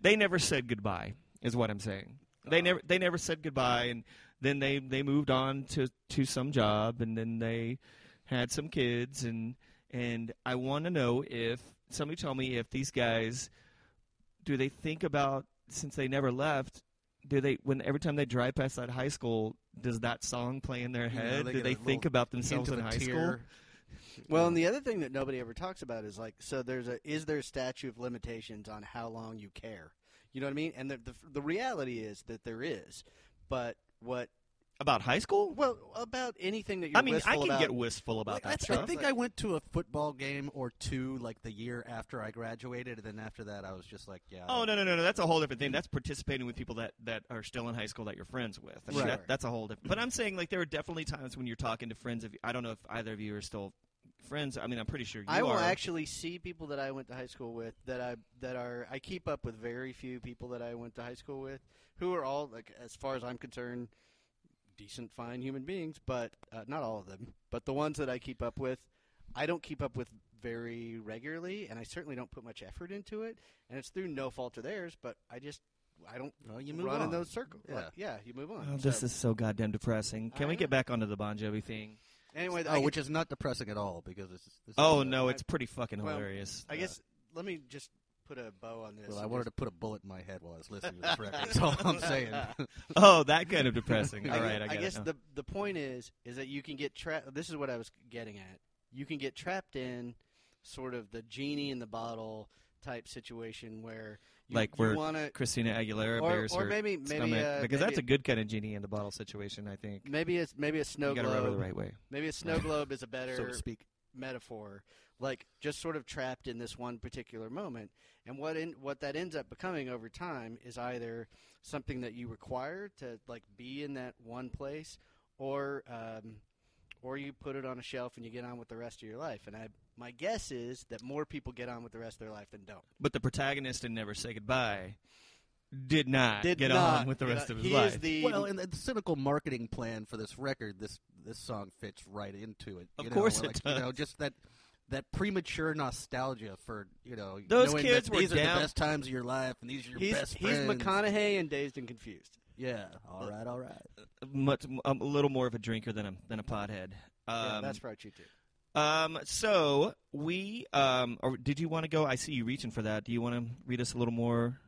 they never said goodbye, is what I'm saying. They Uh. never they never said goodbye, and then they they moved on to to some job, and then they had some kids, and and I want to know if somebody tell me if these guys do they think about since they never left. Do they when every time they drive past that high school, does that song play in their You know, head? they do they think about themselves in of a high school? tear. Well, and the other thing that nobody ever talks about is like, so there's a is there a statute of limitations on how long you care? You know what I mean? And the the, the reality is that there is, but what? About high school? Well, about anything that you're I mean, I can about. get wistful about Like, that stuff. I think I went to a football game or two like the year after I graduated, and then after that I was just like, yeah. Oh no no no no! That's a whole different thing. That's participating with people that, that are still in high school that you're friends with. I mean, Right. that, that's a whole different. But I'm [clears throat] saying like there are definitely times when you're talking to friends of. I don't know if either of you are still friends. I mean, I'm pretty sure you I will are. actually see people that I went to high school with that I that are I keep up with very few people that I went to high school with who are all like as far as I'm concerned decent fine human beings but uh, not all of them but the ones that I keep up with I don't keep up with very regularly and I certainly don't put much effort into it and it's through no fault of theirs but I just I don't Well, you move run in those circles Yeah. Like, yeah you move on Oh, this So, is so goddamn depressing. Can I we know. get back onto the Bon Jovi thing? anyway Oh, I, which is not depressing at all because this is. This Oh is, uh, no, it's pretty fucking well, hilarious. I guess let me just put a bow on this Well, I wanted to put a bullet in my head while I was listening to this record. That's all I'm [laughs] saying. oh, that kind of depressing. [laughs] All I, right, I, I guess it the the point is is that you can get trapped. This is what I was getting at. You can get trapped in sort of the genie in the bottle type situation where you, Like you where want to Christina Aguilera or- bears or her maybe- maybe, stomach uh, because maybe- that's a good kind of genie in the bottle situation. I think maybe it's maybe a snow you got rub her globe. the right way. Maybe a snow globe is a [laughs] better so better to speak. metaphor. Like just sort of trapped in this one particular moment, and what in, what that ends up becoming over time is either something that you require to like be in that one place, or um, or you put it on a shelf and you get on with the rest of your life. And I my guess is that more people get on with the rest of their life than don't. But the protagonist in Never Say Goodbye did not Did get not on with the rest on- of his he life. Is the, Well, and the cynical marketing plan for this record, this this song fits right into it. Of you course know, it like, You know, does. just that that premature nostalgia for you know Those knowing kids that were these are the best times of your life and these are your he's best he's friends. McConaughey and Dazed and Confused. Yeah. All right. All right. much um, a little more of a drinker than a than a pothead. yeah, Um, that's probably true too. um, so we um, or did you want to go? I see you reaching for that. Do you want to read us a little more?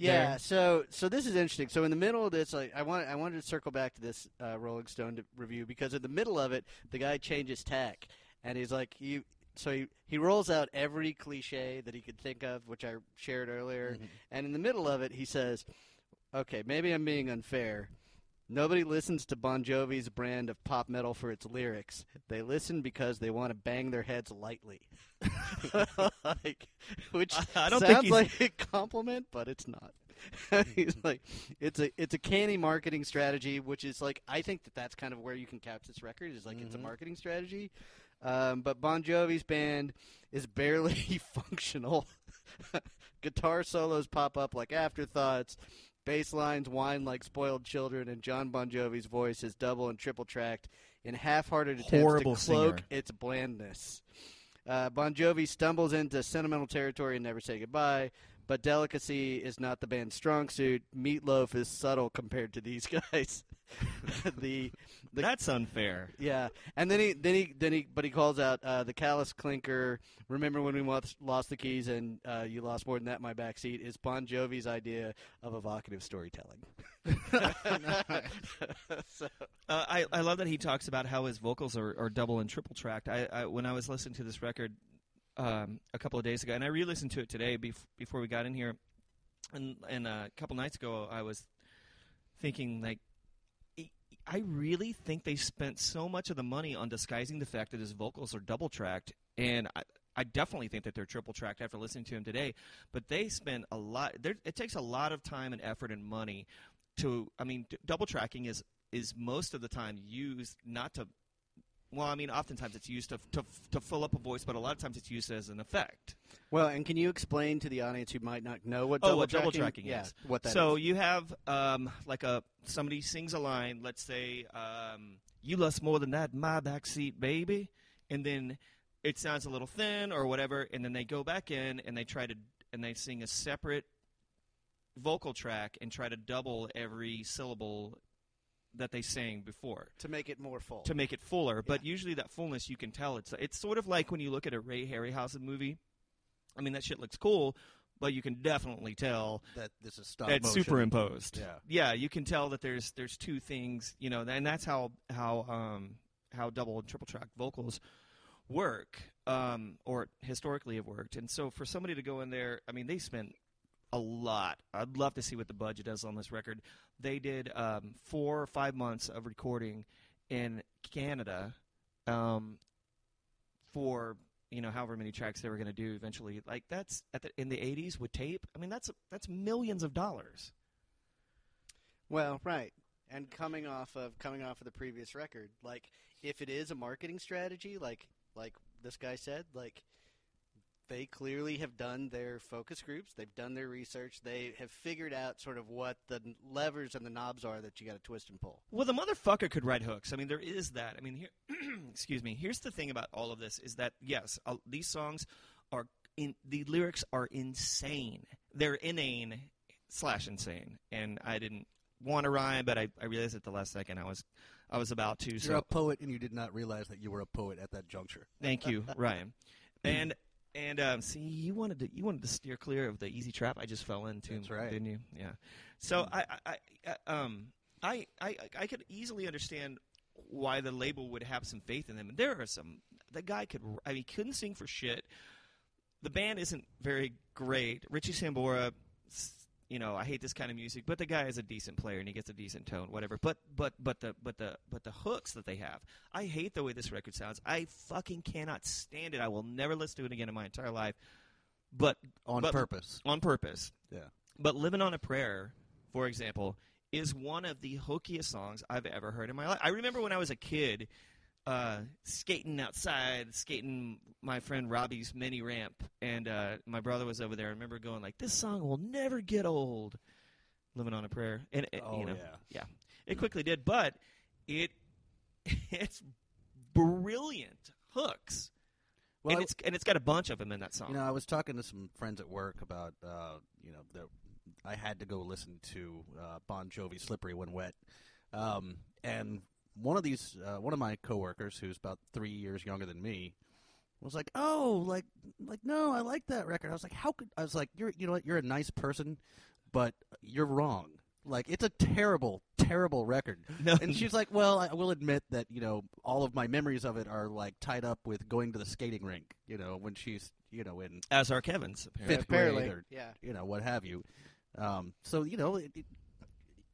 Yeah, there. so so this is interesting. So in the middle of this, like I want I wanted to circle back to this uh, Rolling Stone review because in the middle of it, the guy changes tack and he's like, "You so he, he rolls out every cliche that he could think of, which I shared earlier, mm-hmm. and in the middle of it, he says, "Okay, maybe I'm being unfair." Nobody listens to Bon Jovi's brand of pop metal for its lyrics. They listen because they want to bang their heads lightly. [laughs] like, which I- I don't think sounds like a compliment, but it's not. [laughs] he's mm-hmm. like, it's a it's a canny marketing strategy, which is like I think that that's kind of where you can catch this record is like it's a mm-hmm. marketing strategy. Um, but Bon Jovi's band is barely [laughs] functional. [laughs] Guitar solos pop up like afterthoughts. Bass lines whine like spoiled children, and John Bon Jovi's voice is double and triple tracked in half-hearted attempts Horrible to cloak singer. its blandness. Uh, bon Jovi stumbles into sentimental territory and never say goodbye, but delicacy is not the band's strong suit. Meatloaf is subtle compared to these [laughs] guys. [laughs] the the That's unfair. yeah, and then he then he then he but he calls out uh, the callous clinker. Remember when we lost, lost the keys and uh, you lost more than that in my backseat? Is Bon Jovi's idea of evocative storytelling. [laughs] so, Uh, I I love that he talks about how his vocals are, are double and triple tracked. I, I when I was listening to this record um, a couple of days ago, and I re-listened to it today bef- before we got in here, and and uh, a couple nights ago, I was thinking like. I- really think they spent so much of the money on disguising the fact that his vocals are double tracked, and I, I definitely think that they're triple tracked after listening to him today. But they spend a lot. It takes a lot of time and effort and money to. I mean, d- double tracking is is most of the time used not to. Well, I mean, oftentimes it's used to to to fill up a voice, but a lot of times it's used as an effect. well, and can you explain to the audience who might not know what Oh, double what double tracking, tracking yeah, is. What that so is. you have um, like a somebody sings a line. Let's say, um, "You lust more than that, my backseat, baby," and then it sounds a little thin or whatever, and then they go back in and they try to and they sing a separate vocal track and try to double every syllable that they sang before to make it more full. to make it fuller. But usually that fullness you can tell it's it's sort of like when you look at a Ray Harryhausen movie. I mean that shit looks cool, but you can definitely tell That this is stop that's motion. superimposed. Yeah. yeah, you can tell that there's there's two things, you know, and that's how how um how double and triple track vocals work, um, or historically have worked. And so for somebody to go in there, I mean, they spent a lot. I'd love to see what the budget is on this record. They did um, four or five months of recording in Canada um, for you know however many tracks they were going to do eventually. Like that's at the, in the '80s with tape. I mean, that's that's millions of dollars. Well, right. And coming off of coming off of the previous record, like if it is a marketing strategy, like like this guy said, like they clearly have done their focus groups, they've done their research, they have figured out sort of what the levers and the knobs are that you got to twist and pull. Well, the motherfucker could write hooks. I mean, there is that. I mean, here, [clears throat] excuse me. Here's the thing about all of this is that yes, uh, these songs are in the lyrics are insane. They're inane slash insane, and I didn't want to rhyme, but I, I realized at the last second I was I was about to. You're so a poet, and you did not realize that you were a poet at that juncture. Thank you, Ryan. [clears throat] And and um, see, you wanted to you wanted to steer clear of the easy trap I just fell into. That's right. didn't you? Yeah. So I, I, I uh, um I, I I could easily understand why the label would have some faith in them. And there are some. The guy could. I mean, couldn't sing for shit. The band isn't very great. Richie Sambora. You know, I hate this kind of music, but the guy is a decent player and he gets a decent tone, whatever. But but but the but the but the hooks that they have, I hate the way this record sounds. I fucking cannot stand it. I will never listen to it again in my entire life. But On but- purpose. on purpose. Yeah. But Living on a Prayer, for example, is one of the hookiest songs I've ever heard in my life. I remember when I was a kid uh, skating outside, skating my friend Robbie's mini ramp, and uh, my brother was over there. I remember going like, "This song will never get old." Living on a Prayer, and it, Oh, you know, yeah. it quickly did, but it [laughs] it's brilliant hooks, Well, and it's and it's got a bunch of them in that song. You know, I was talking to some friends at work about, uh, you know, the, I had to go listen to uh, Bon Jovi "Slippery When Wet," um, and one of these, uh, one of my coworkers, who's about three years younger than me, was like, "Oh, like, like, no, I like that record." I was like, "How could?" I was like, "You're, you know what? You're a nice person, but you're wrong. Like it's a terrible, terrible record. [laughs] No. And she's like, "Well, I will admit that you know all of my memories of it are like tied up with going to the skating rink. You know, when she's you know in As are Kevin's. Apparently. fifth Apparently, grade or yeah. you know what have you. Um, so you know, it, it,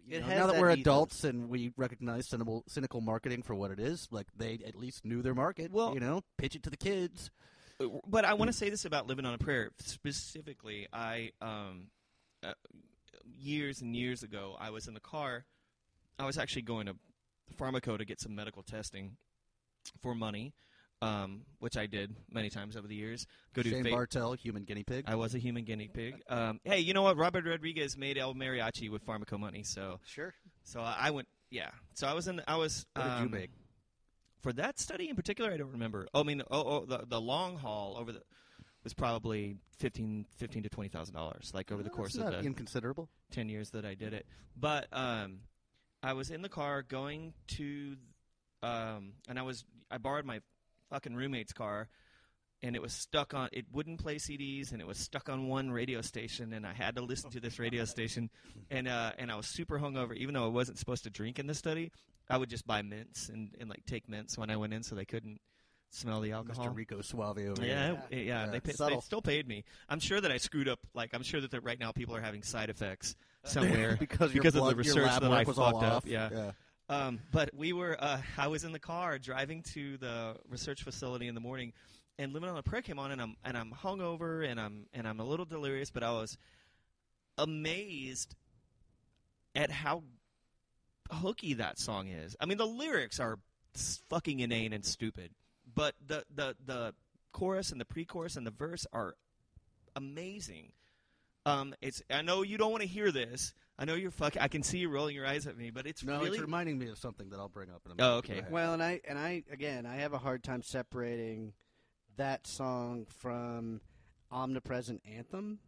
you know, now that that we're adults and we recognize cynical, cynical marketing for what it is, like they at least knew their market. Well- you know, pitch it to the kids. but I want to say this about living on a prayer specifically. I um, uh, years and years ago, I was in the car. I was actually going to Pharmaco to get some medical testing for money, um, which I did many times over the years. Go to Shane fa- Bartel, human guinea pig. I was a human guinea pig. Um, hey, you know what? Robert Rodriguez made El Mariachi with Pharmaco money, so Sure. so I I went. Yeah, so I was in. I was. what did you um, make? for that study in particular, I don't remember. Oh, I mean, oh, oh the the long haul over the was probably fifteen, fifteen to twenty thousand dollars, like over the course of the inconsiderable. ten years that I did it. But um, I was in the car going to, um, and I was I borrowed my fucking roommate's car. And it was stuck on. It wouldn't play CDs, and it was stuck on one radio station, and I had to listen to this radio station, and uh, and I was super hungover. Even though I wasn't supposed to drink in the study, I would just buy mints and, and like take mints when I went in, so they couldn't smell the alcohol. Mr. Rico Suave over Yeah, yeah, yeah. Yeah. They, paid, they still paid me. I'm sure that I screwed up. Like I'm sure that the, right now people are having side effects [laughs] somewhere because because of blood, the your research that I was fucked up. off. Yeah. Um, but we were. Uh, I was in the car driving to the research facility in the morning, and "Living on a Prayer" came on, and I'm and I'm hungover, and I'm and I'm a little delirious, but I was amazed at how hooky that song is. I mean, the lyrics are fucking inane and stupid, but the the the chorus and the pre-chorus and the verse are amazing. Um, it's. I know you don't want to hear this. I know you're fucking. I can see you rolling your eyes at me, but it's No, really. it's reminding me of something that I'll bring up in a Oh, minute. okay. Well, and I and I again, I have a hard time separating that song from omnipresent anthem.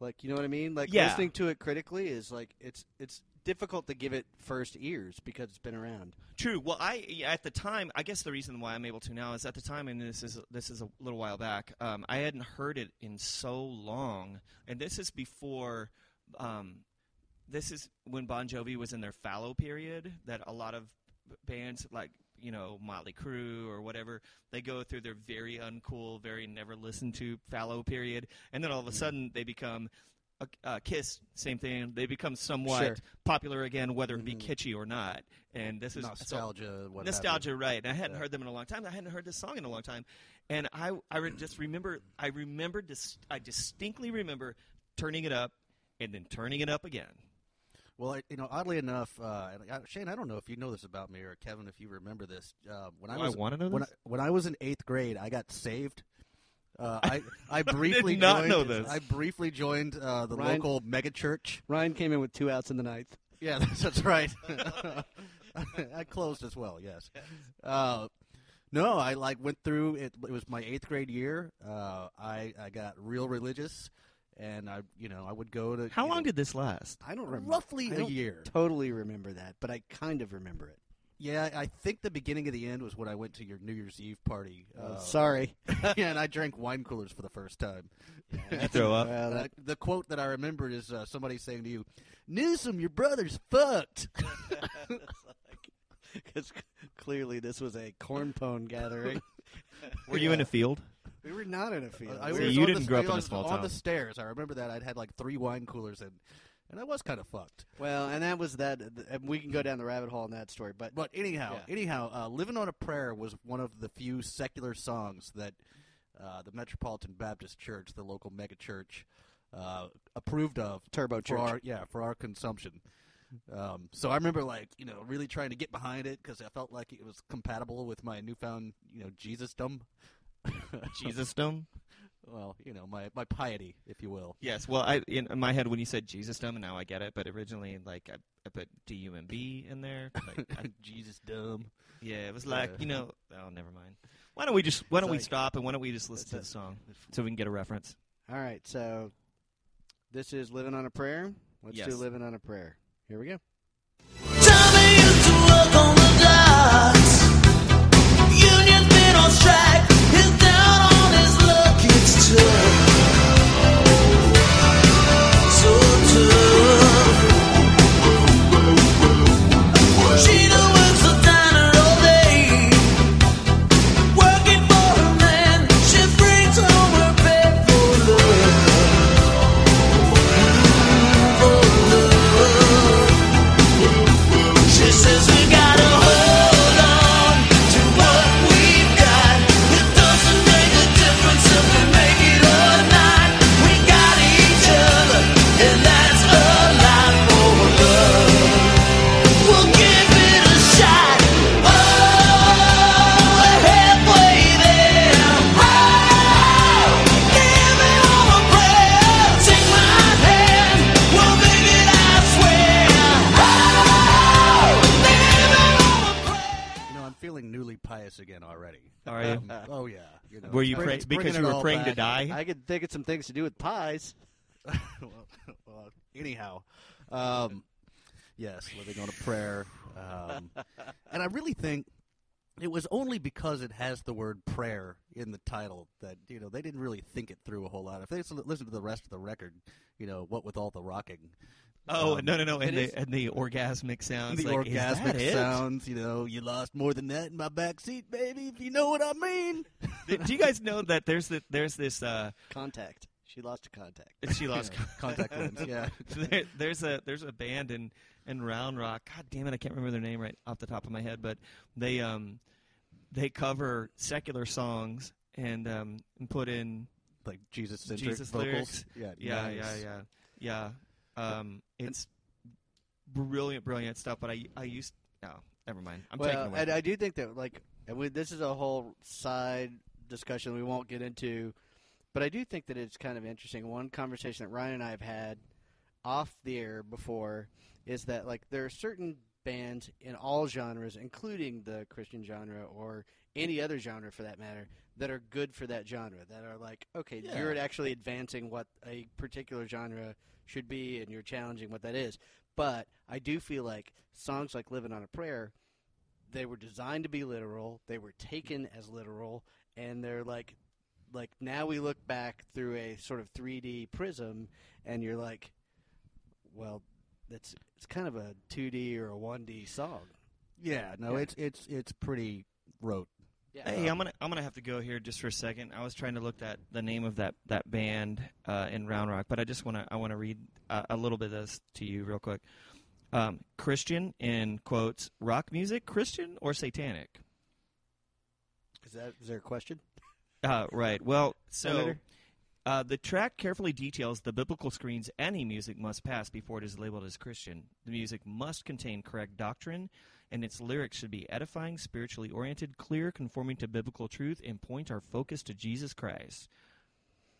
Like, you know what I mean? Like Yeah. listening to it critically is like it's it's difficult to give it first ears because it's been around. True. Well, I at the time, I guess the reason why I'm able to now is at the time, and this is this is a little while back. Um, I hadn't heard it in so long, and this is before. Um, this is when Bon Jovi was in their fallow period. That a lot of bands like you know Motley Crue or whatever they go through their very uncool, very never listened to fallow period, and then all of a sudden they become. A, uh, Kiss, same thing. They become somewhat Sure. popular again, whether it be Mhm. kitschy or not. And this is so- nostalgia. have nostalgia right and i hadn't Yeah. heard them in a long time i hadn't heard this song in a long time and i i just remember i remember dis- i distinctly remember turning it up and then turning it up again. Well, I, you know, oddly enough, uh, Shane, I don't know if you know this about me or Kevin, if you remember this. Uh, when I Do I was wanna know when I, this? when I was in eighth grade, I got saved. Uh, [laughs] I I briefly not joined, know this. I briefly joined uh, the Ryan- local megachurch. Ryan came in with two outs in the ninth. Yeah, [laughs] that's, that's right. [laughs] I closed as well. Yes. Uh, no, I like went through it. It was my eighth grade year. Uh, I I got real religious, and I you know I would go to. how long know, did this last I don't remember. roughly I a don't year? Totally remember that, but I kind of remember it. Yeah, I think the beginning of the end was when I went to your New Year's Eve party. Oh, Uh, sorry. [laughs] yeah, and I drank [laughs] wine coolers for the first time. you throw up Well, Uh, that, the quote that I remember is uh, somebody saying to you, "Newsom, your brother's fucked." [laughs] because clearly this was a corn pone gathering. were you in a field we were not in a field. I See, was you on didn't the, grow I up in a was small on town. the stairs. I remember that I'd had like three wine coolers and and I was kind of fucked. Well, and that was that. And we can go down the rabbit hole in that story, but But anyhow, Yeah. anyhow, uh, "Living on a Prayer" was one of the few secular songs that uh, the Metropolitan Baptist Church, the local mega church, uh, approved of Turbo for Church. our yeah for our consumption. Um, so I remember like you know really trying to get behind it because I felt like it was compatible with my newfound you know Jesusdom. [laughs] jesus dome well, you know my my piety, if you will. yes well i in my head when you said jesus dome and now i get it but originally like i, I put d-u-m-b in there like, I, [laughs] Jesus dumb. yeah it was like Yeah. you know oh never mind why don't we just why don't we stop and why don't we just listen to the song so we can get a reference All right, so this is living on a prayer. Let's Yes. do living on a prayer. Here we go. Tommy used to work on the docks. Union's been on strike. It's pray- bringing- it's because you were praying to die? I could think of some things to do with pies. [laughs] well, well, anyhow, um, yes, living on a prayer, um, and I really think it was only because it has the word prayer in the title that you know they didn't really think it through a whole lot. If they listen to the rest of the record, you know, what with all the rocking, Oh Um, no no no! And the and the orgasmic sounds. the like, orgasmic sounds, you know, you lost more than that in my back seat, baby. If you know what I mean. Do you guys know that there's the, there's this uh Contact. She lost a contact. she lost Yeah, contact lens. Yeah. [laughs] there, there's a there's a band in in Round Rock. God damn it, I can't remember their name right off the top of my head, but they um they cover secular songs and um and put in like Jesus Jesus vocals. lyrics. Yeah, yeah nice. yeah yeah yeah um it's brilliant brilliant stuff. But I I used no never mind. I'm taking away. and I do think that like, and we, this is a whole side discussion we won't get into, but I do think that it's kind of interesting. One conversation that Ryan and I have had off the air before is that like there are certain bands in all genres, including the Christian genre or any other genre for that matter, that are good for that genre. That are like, okay, Yeah. you're actually advancing what a particular genre should be, and you're challenging what that is. But I do feel like songs like "Living on a Prayer," they were designed to be literal. They were taken as literal, and they're like, like now we look back through a sort of 3D prism, and you're like, well, that's it's kind of a 2D or a 1D song. Yeah, no, Yeah. it's it's it's pretty rote. Yeah. Hey, I'm gonna I'm gonna have to go here just for a second. I was trying to look at the name of that that band uh, in Round Rock, but I just wanna I wanna read uh, a little bit of this to you real quick. Um, Christian in quotes rock music Christian or satanic? Is that is there a question? [laughs] Uh, right. Well, so uh, the track carefully details the biblical screens any music must pass before it is labeled as Christian. The music must contain correct doctrine, and its lyrics should be edifying, spiritually oriented, clear, conforming to biblical truth, and point our focus to Jesus Christ.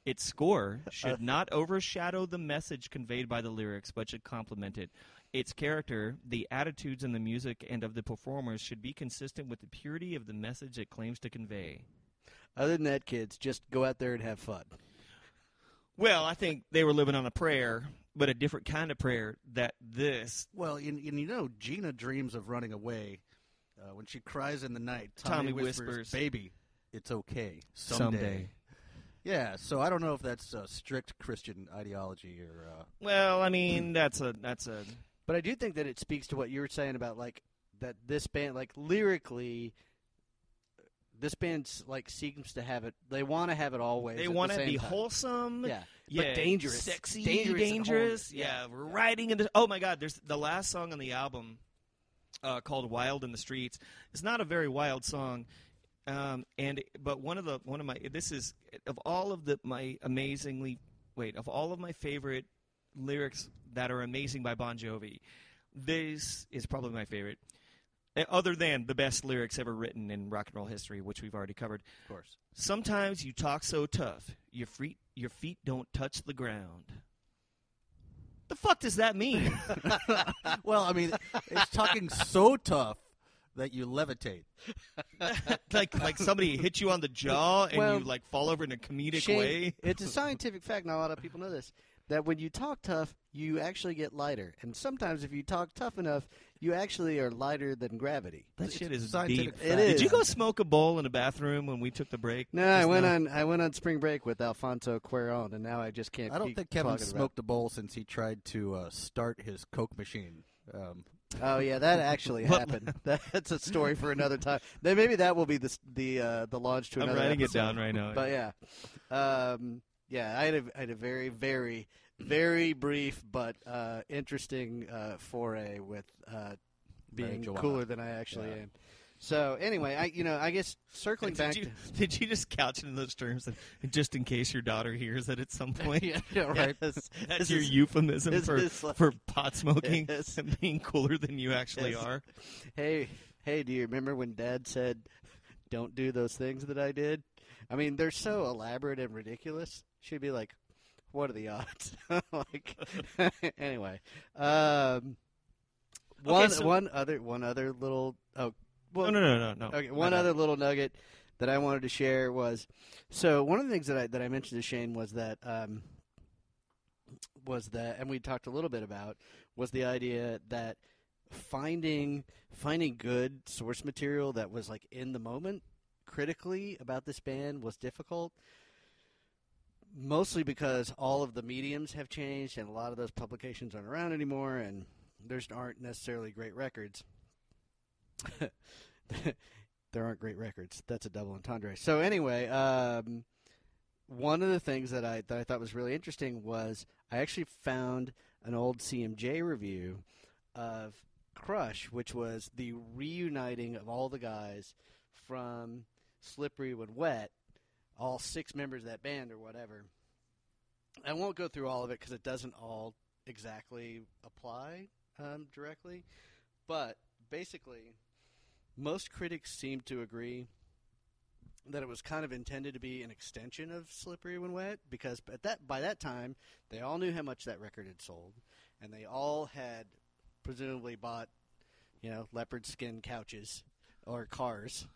Its score should [laughs] not overshadow the message conveyed by the lyrics, but should complement it. Its character, the attitudes in the music, and of the performers should be consistent with the purity of the message it claims to convey. Other than that, kids, just go out there and have fun. Well, I think they were living on a prayer, but a different kind of prayer. That this Well, and, and you know, Gina dreams of running away. Uh, when she cries in the night, Tommy, Tommy whispers, whispers. "Baby, it's okay someday." Yeah, so I don't know if that's a strict Christian ideology or. Uh, Well, I mean, that's a that's a But I do think that it speaks to what you were saying about like that this band, like lyrically, this band like seems to have it. They want to have it always. they want to be wholesome, Yeah, yeah, but dangerous, sexy, dangerous, dangerous. horny. Yeah, we're riding into. Oh my God! There's the last song on the album uh, called "Wild in the Streets." It's not a very wild song, um, and but one of the one of my this is of all of the my amazingly wait of all of my favorite lyrics that are amazing by Bon Jovi. This is probably my favorite. Uh, Other than the best lyrics ever written in rock and roll history, which we've already covered. of course. Sometimes you talk so tough, your feet your feet don't touch the ground. The fuck does that mean? [laughs] well, I mean, it's talking so tough that you levitate. [laughs] like like somebody hit you on the jaw and Well, you like fall over in a comedic Shane, way. it's a [laughs] scientific fact. Not a lot of people know this. That when you talk tough, you actually get lighter, and sometimes if you talk tough enough, you actually are lighter than gravity. That It's shit is scientific deep. fact. It Did you go smoke a bowl in a bathroom when we took the break? No, I went now? on. I went on spring break with Alfonso Cuarón, and now I just can't. I don't keep think Kevin talking smoked a bowl since he tried to uh, start his Coke machine. Um, Oh yeah, that actually [laughs] happened. [laughs] That's a story for another time. Then maybe that will be the the uh, the launch to another. I'm another. writing it down right now. But yeah, um, yeah, I had a I had a very very very brief but uh, interesting uh, foray with uh, being cooler than I actually Yeah. am. So anyway, I you know I guess circling [laughs] back. did you to, [laughs] did you just couch it in those terms, and, just in case your daughter hears it at some [laughs] point? yeah, yeah, right. That's This your is- euphemism for is like- for pot smoking Yes. and being cooler than you actually Yes. are. Hey, hey, do you remember when Dad said, "Don't do those things that I did"? I mean, they're so elaborate and ridiculous. She'd be like, "What are the odds?" [laughs] like, [laughs] anyway, um, one so- one other one other little. Oh, well, no, no, no, no, no. Okay, one No, no. other little nugget that I wanted to share was so one of the things that I that I mentioned to Shane was that um, was that and we talked a little bit about was the idea that finding finding good source material that was like in the moment critically about this band was difficult mostly because all of the mediums have changed and a lot of those publications aren't around anymore and there's aren't necessarily great records [laughs] there aren't great records. That's a double entendre. So anyway, um, one of the things that I that I thought was really interesting was I actually found an old CMJ review of Crush, which was the reuniting of all the guys from Slippery When Wet, all six members of that band or whatever. I won't go through all of it because it doesn't all exactly apply um, directly, but basically most critics seem to agree that it was kind of intended to be an extension of Slippery When Wet because at that by that time they all knew how much that record had sold, and they all had presumably bought, you know, leopard skin couches or cars,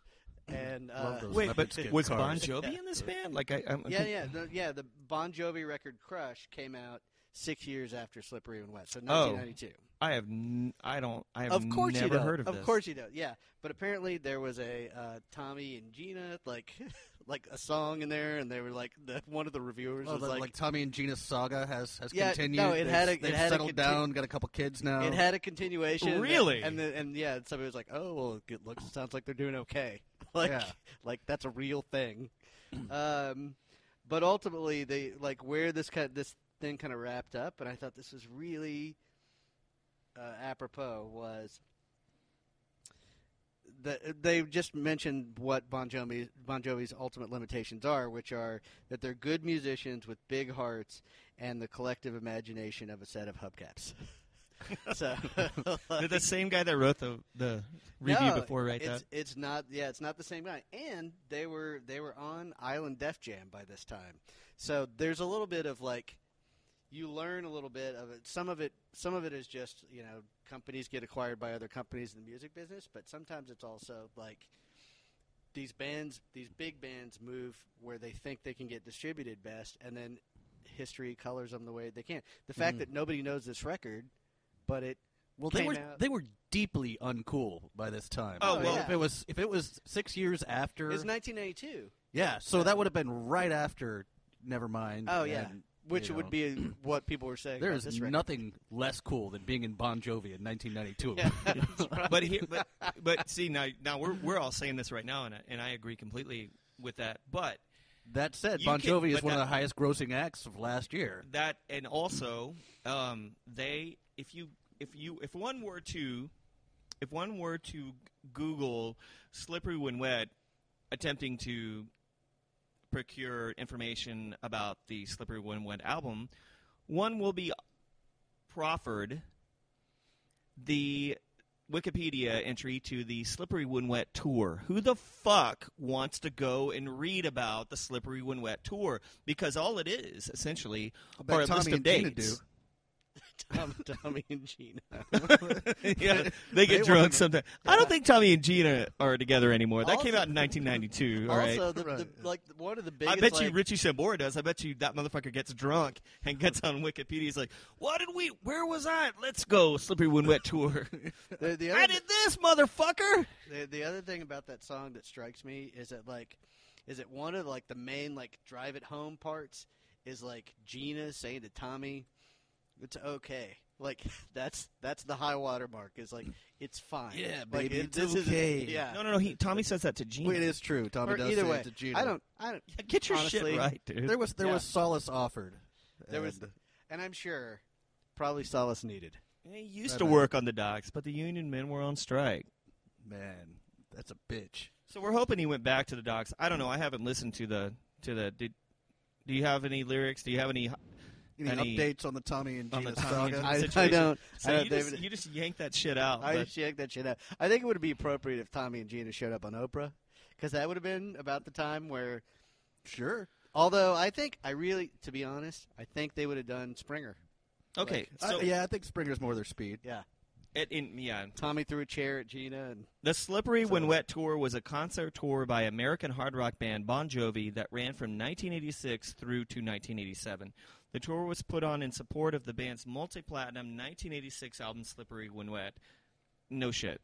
and uh, Love those Wait, but skin was Bon cars. Jovi in this band? Like, I, I'm, yeah, yeah, the, yeah. The Bon Jovi record Crush came out six years after Slippery When Wet, so 1992. I have, n- I don't, I have of course never you don't. heard of, of this. course you don't. Yeah, but apparently there was a uh, Tommy and Gina like [laughs] like a song in there, and they were like the one of the reviewers Well, was the- like, like, Tommy and Gina's saga has has Yeah, continued. no, it They've- had a- it they've had a settled conti- down, got a couple kids now. it had a continuation. and- Really? and the, and yeah, somebody was like, oh well, it looks sounds like they're doing okay. Like Yeah. [laughs] like that's a real thing. [clears throat] um, but ultimately they like where this kind of, this thing kind of wrapped up, and I thought this was really uh, apropos was that they just mentioned what Bon Jovi Bon Jovi's ultimate limitations are, which are that they're good musicians with big hearts and the collective imagination of a set of hubcaps. [laughs] [laughs] so [laughs] They're the same guy that wrote the the review no, before, right? It's That it's not yeah, it's not the same guy. And they were they were on Island Def Jam by this time. So there's a little bit of like you learn a little bit of it. Some of it some of it is just, you know, companies get acquired by other companies in the music business, but sometimes it's also like these bands these big bands move where they think they can get distributed best and then history colors them the way they can. The fact Mhm. that nobody knows this record, but it well, they came were out- they were deeply uncool by this time. Oh, Oh, well, yeah. if it was if it was six years after, it's 1992. yeah, so that would have been right after. Nevermind. Oh yeah, and, which you would know, be what people were saying. There about is this record. nothing less cool than being in Bon Jovi in 1992. Yeah, [laughs] that's [laughs] but here, but but see now now we're we're all saying this right now, and I, and I agree completely with that. But That said, You Bon can- Jovi is one that- of the highest grossing acts of last year. that and also um, they if you if you if one were to if one were to Google "slippery when wet," attempting to procure information about the "slippery when wet" album, one will be proffered the Wikipedia entry to the Slippery When Wet tour. Who the fuck wants to go and read about the Slippery When Wet tour? Because all it is essentially are a Tommy list of dates. [laughs] Tom, Tommy and Gina. [laughs] yeah, they get They drunk weren't- sometimes. I don't think Tommy and Gina are together anymore. That came out in 1992. [laughs] All right. also, the, the, like one of the biggest. I biggest. bet you like, Richie Sambora does. I bet you that motherfucker gets drunk and gets on Wikipedia. He's like, "What did we? Where was I? Let's go Slippery When Wet tour. the, the I did this, motherfucker." the, the other thing about that song that strikes me is that like, is it one of like the main like drive it home parts is like Gina saying to Tommy, "It's okay." Like [laughs] that's that's the high water mark. Is like it's fine. Yeah, Like, baby, it- it's this is- okay. yeah. No, no, no. He Tommy says that to Gina. Well, it is true. Tommy Or does either say way, it to Gina. I don't. I don't. [laughs] Get your honestly, shit right, dude. There was there Yeah. was solace offered. There was, And- and I'm sure, probably solace needed. he used Right to work on the docks, but the union men were on strike. man, that's a bitch. So we're hoping he went back to the docks. I don't know. I haven't listened to the to the. Did, do you have any lyrics? Do you have any? Any, Any- updates on the Tommy and on the Gina Tommy and saga? Gina- I, I don't. So I don't you, just, you just yanked that shit out. I but- just yanked that shit out. I think it would be appropriate if Tommy and Gina showed up on Oprah, because that would have been about the time where. Sure. Although I think I really, to be honest, I think they would have done Springer. okay, I- so yeah, I think Springer's more their speed. Yeah, It, in, yeah, Tommy threw a chair at Gina, and The Slippery When Wet tour was a concert tour by American hard rock band Bon Jovi that ran from 1986 through to 1987. The tour was put on in support of the band's multi-platinum 1986 album Slippery When Wet. No shit.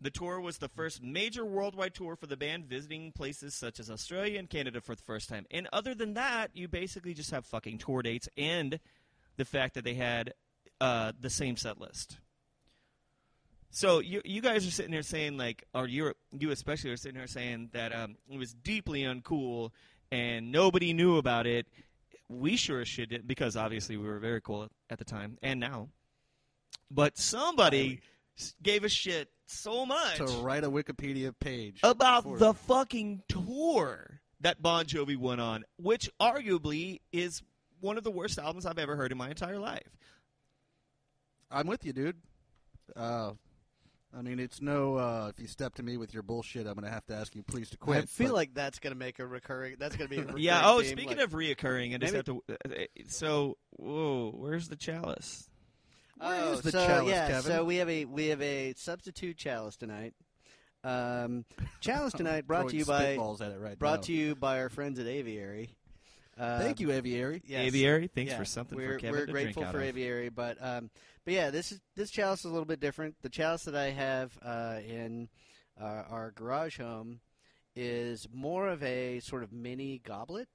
The tour was the first major worldwide tour for the band, visiting places such as Australia and Canada for the first time. And other than that, you basically just have fucking tour dates and the fact that they had uh, the same set list. So you you guys are sitting here saying like, or you you especially are sitting here saying that um, it was deeply uncool and nobody knew about it. We sure as shit did because obviously we were very cool at the time and now. But somebody s- gave a shit so much to write a Wikipedia page about for- the fucking tour that Bon Jovi went on, which arguably is one of the worst albums I've ever heard in my entire life. I'm with you, dude. Uh, I mean, it's no. Uh, if you step to me with your bullshit, I'm going to have to ask you please to quit. I feel but- like that's going to make a recurring. That's going to be a [laughs] recurring Yeah. Oh, theme, speaking like- of reoccurring, I just Maybe- have to. uh, So, whoa, where's the chalice? Oh, Where's the so, chalice, yeah, Kevin? so we have a we have a substitute chalice tonight. Um, chalice [laughs] tonight brought to you by spitballs at it right brought now. to you by our friends at Aviary. Uh, Thank you, Aviary. yes. Aviary, thanks Yeah, for something we're, for Kevin We're to grateful drink out for of. Aviary, but um, but yeah, this is this chalice is a little bit different. The chalice that I have uh, in uh, our garage home is more of a sort of mini goblet,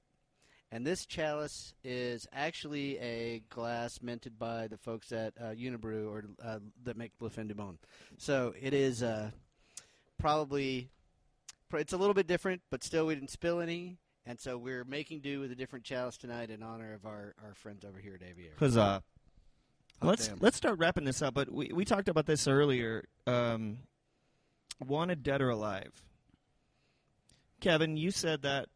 and this chalice is actually a glass minted by the folks at uh, Unibroue or uh, that make Le Fin du Monde. So it is uh, probably it's a little bit different, but still we didn't spill any. And so we're making do with a different chalice tonight in honor of our, our friends over here at Aviary. Huzzah! Hot let's damn. let's start wrapping this up. But we we talked about this earlier. Um, wanted dead or alive. Kevin, you said that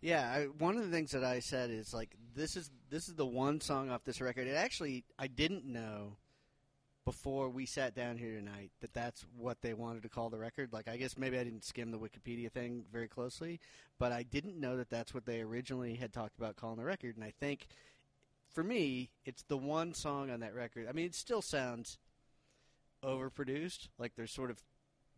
Yeah, I, one of the things that I said is like this is this is the one song off this record. It actually I didn't know before we sat down here tonight that that's what they wanted to call the record. Like I guess maybe I didn't skim the Wikipedia thing very closely, but I didn't know that that's what they originally had talked about calling the record. And I think for me, it's the one song on that record. I mean, it still sounds overproduced. Like there's sort of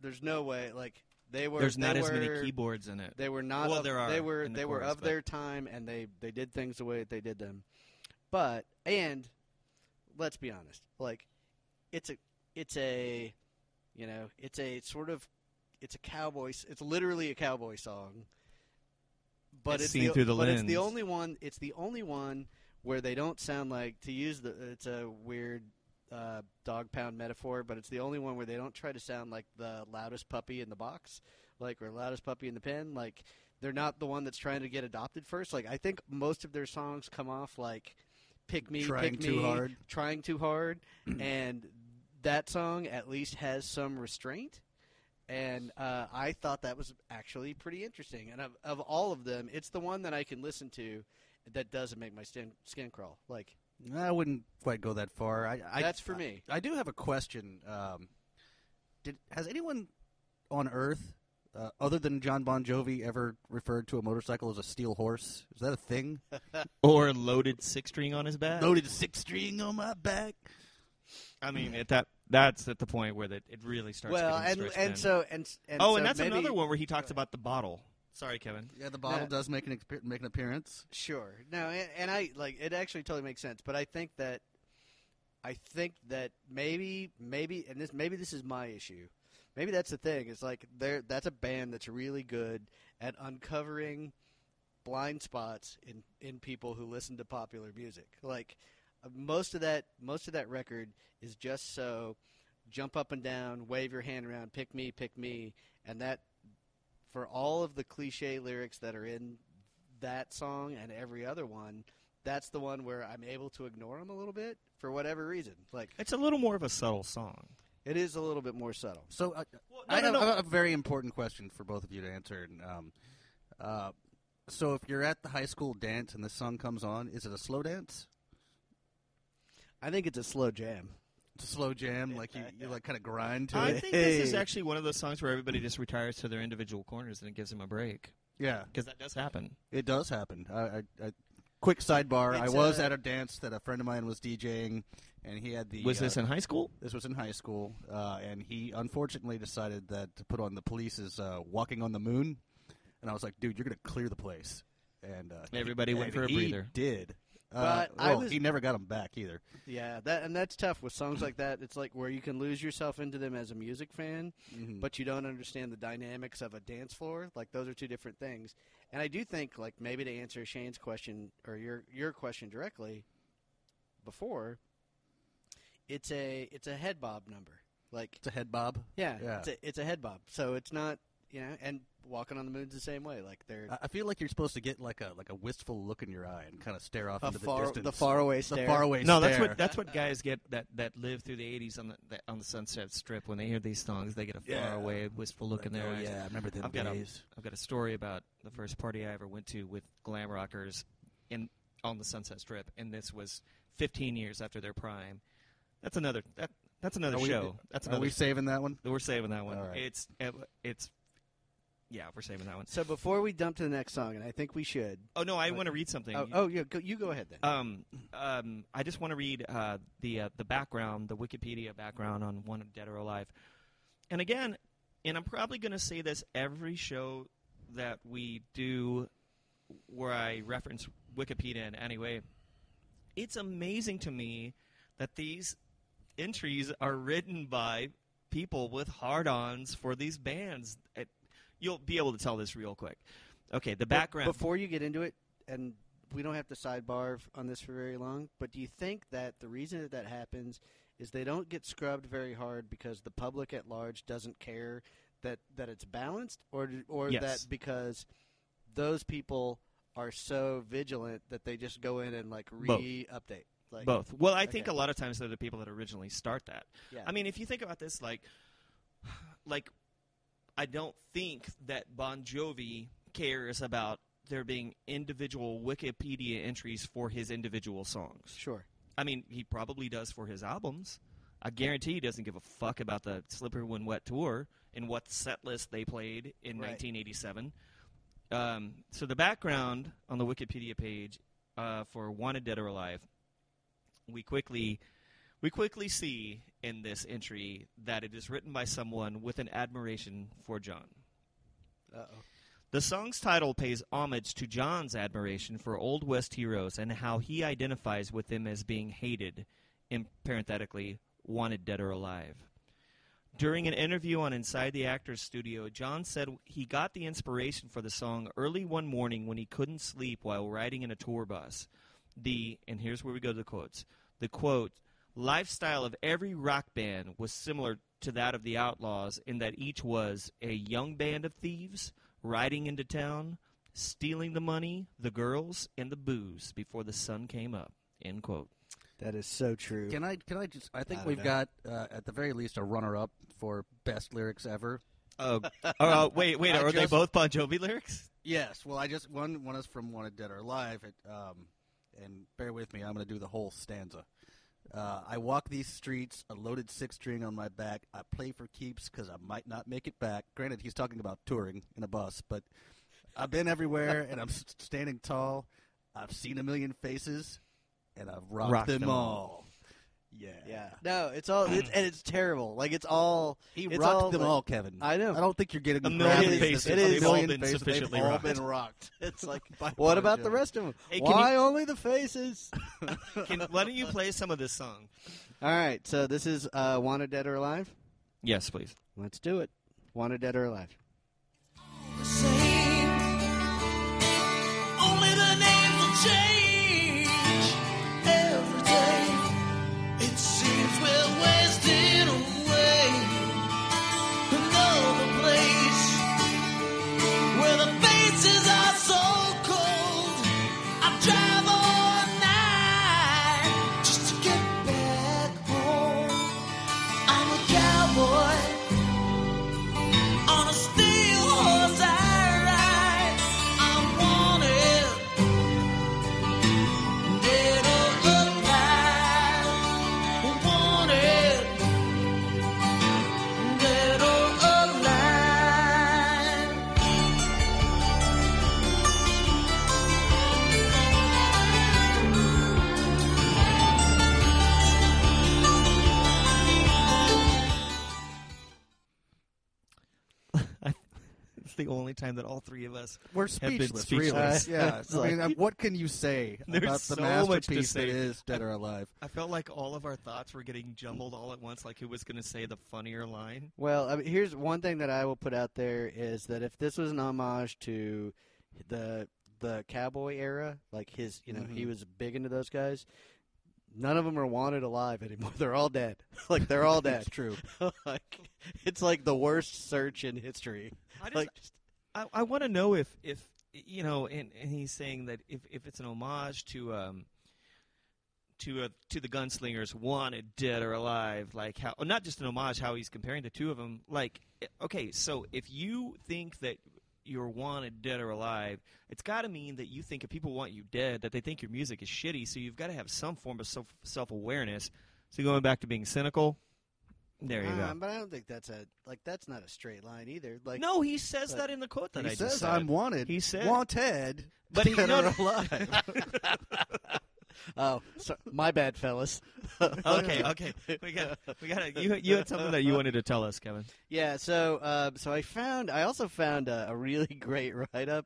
there's no way like they were there's not they as many keyboards in it. they were not. Well, of, there are They were. in the they were chorus, of but- their time, and they they did things the way that they did them. But and let's be honest, like it's a it's a you know it's a sort of it's a cowboy. s- It's literally a cowboy song. But It's it's, seen the, through the but it's the lens. only one. It's the only one where they don't sound like to use the. It's a weird uh, dog pound metaphor, but it's the only one where they don't try to sound like the loudest puppy in the box, like or loudest puppy in the pen. Like they're not the one that's trying to get adopted first. Like I think most of their songs come off like pick me, Trying pick too me, hard. trying too hard, [clears throat] and that song at least has some restraint. And uh, I thought that was actually pretty interesting. And of, of all of them, it's the one that I can listen to that doesn't make my skin, skin crawl. Like I wouldn't quite go that far. I, I that's for me. I do have a question. Um, did has anyone on Earth, uh, other than John Bon Jovi, ever referred to a motorcycle as a steel horse? Is that a thing? [laughs] or loaded six string on his back. Loaded six string on my back. I mean, at that that's at the point where that it really starts. well, getting and stretched and so and, and oh, so and that's maybe- another one where he talks about the bottle. Sorry, Kevin. Yeah, the bottle No. does make an make an appearance. Sure. No, and, and I like it. Actually, totally makes sense. But I think that, I think that maybe, maybe, and this maybe this is my issue. Maybe that's the thing. It's like there. That's a band that's really good at uncovering blind spots in in people who listen to popular music. Like uh, most of that, most of that record is just so jump up and down, wave your hand around, pick me, pick me, and that for all of the cliche lyrics that are in that song and every other one, that's the one where I'm able to ignore them a little bit for whatever reason. Like It's a little more of a subtle song. it is a little bit more subtle. So uh, no, I no, have no. I have a very important question for both of you to answer. And, Um, uh, so if you're at the high school dance and this song comes on, is it a slow dance? I think it's a slow jam. It's a slow jam, like you, you like kind of grind to it. I it. think this is actually one of those songs where everybody just retires to their individual corners and it gives them a break Yeah, because that does happen. it does happen. I, I, I, quick sidebar: I was a- at a dance that a friend of mine was DJing, and he had the. Was uh, this in high school? This was in high school, uh, and he unfortunately decided that to put on the police's uh, "Walking on the Moon," and I was like, "Dude, you're gonna clear the place." And uh, he- Everybody went and for a he breather. Did, uh, But I well, was- he never got them back either. Yeah, that and that's tough with songs like that. It's like where you can lose yourself into them as a music fan, Mhm. but you don't understand the dynamics of a dance floor. Like those are two different things. And I do think, like maybe to answer Shane's question or your your question directly, before, it's a it's a head bob number. Like It's a head bob. yeah, Yeah. it's a it's a head bob. So it's not you know, and walking on the moon's the same way. Like they're I- I feel like you're supposed to get like a like a wistful look in your eye and kind of stare off a into far the distance. the faraway the stare. faraway No, that's what that's what guys get that that live through the '80s on the that, on the Sunset Strip. When they hear these songs, they get a Yeah. far away, wistful look in their oh, eyes. yeah, I remember them I've got a- days. I've got a story about the first party I ever went to with glam rockers in on the Sunset Strip, and this was 15 years after their prime. That's another that that's another Are we- show. That's Are another. we saving that one? we're saving that one. All right. It's it, it's yeah, we're saving that one. So before we dump to the next song, and I think we should. Oh no, I want to read something. Oh, oh yeah, go, you go ahead then. Um, um, I just want to read uh, the uh, the background, the Wikipedia background on one of Dead or Alive. And again, and I'm probably going to say this every show that we do where I reference Wikipedia in any way. It's amazing to me that these entries are written by people with hard-ons for these bands. It, you'll be able to tell this real quick. Okay, the But background. Before you get into it, and we don't have to sidebar on this for very long, but do you think that the reason that that happens is they don't get scrubbed very hard because the public at large doesn't care that, that it's balanced, or or Yes. that because those people are so vigilant that they just go in and like re-update? Like, Both. Well, I think a lot of times they're the people that originally start that. Yeah. I mean, if you think about this, like, [sighs] like, I don't think that Bon Jovi cares about there being individual Wikipedia entries for his individual songs. sure. I mean, he probably does for his albums. I guarantee he doesn't give a fuck about the Slippery When Wet tour and what set list they played in Right. 1987. Um, so the background on the Wikipedia page uh, for Wanted Dead or Alive, we quickly we quickly see in this entry that it is written by someone with an admiration for John. Uh-oh. The song's title pays homage to John's admiration for Old West heroes and how he identifies with them as being hated, in parenthetically, wanted dead or alive. During an interview on Inside the Actors Studio, John said he got the inspiration for the song early one morning when he couldn't sleep while riding in a tour bus. The, and here's where we go to the quotes, the quote, lifestyle of every rock band was similar to that of the Outlaws in that each was a young band of thieves riding into town, stealing the money, the girls, and the booze before the sun came up. End quote. That is so true. Can I? Can I just? I think I we've know. got uh, at the very least a runner-up for best lyrics ever. Oh, uh, wait, wait, I are they both Bon Jovi lyrics? Yes. Well, I just one one is from Wanted Dead or Alive. It, um, and bear with me, I'm going to do the whole stanza. Uh, I walk these streets, a loaded six string on my back. I play for keeps because I might not make it back. Granted, he's talking about touring in a bus, but I've been everywhere and I'm standing tall. I've seen a million faces, and I've rocked, Rocked them, them all. Yeah. yeah. No, it's all it's, and it's terrible. Like it's all He it's rocked all them like- all, Kevin. I know. I don't think you're getting A million gravity. faces. It They've all million been faces. sufficiently They've all rocked. been rocked. It's [laughs] like what about the rest of them? Hey, Why you- only the faces? [laughs] Can, why don't you play some of this song? all right, so this is uh, Wanted Dead or Alive. Yes, please. Let's do it. Wanted Dead or Alive. Time that all three of us We're have been speechless, speechless. really. [laughs] Yeah, It's I mean, like- uh, what can you say [laughs] about the so to masterpiece that is Dead or [laughs] Alive? I felt like all of our thoughts were getting jumbled all at once, like who was going to say the funnier line. Well, I mean, here's one thing that I will put out there is that if this was an homage to the the cowboy era, like his, you know, he Mhm. was big into those guys. None of them are wanted alive anymore. They're all dead. like they're all dead. It's true. like it's like the worst search in history. I just, Like I, I want to know if, if you know, and, and he's saying that if, if it's an homage to um to uh, to the gunslingers, wanted dead or alive, like how not just an homage, how he's comparing the two of them. Like, eh, okay, so if you think that you're wanted dead or alive, it's got to mean that you think if people want you dead, that they think your music is shitty. So you've got to have some form of self self awareness. So going back to being cynical, there you uh, go. but I don't think that's a like that's not a straight line either. Like no, he says that in the quote that he I says just said. I'm wanted. He said- wanted, But he- [laughs] dead no, or no. alive. [laughs] [laughs] oh, so, my bad, fellas. okay, okay. We got we got you you had something that you wanted to tell us, Kevin. Yeah, so uh, so I found I also found a, a really great write up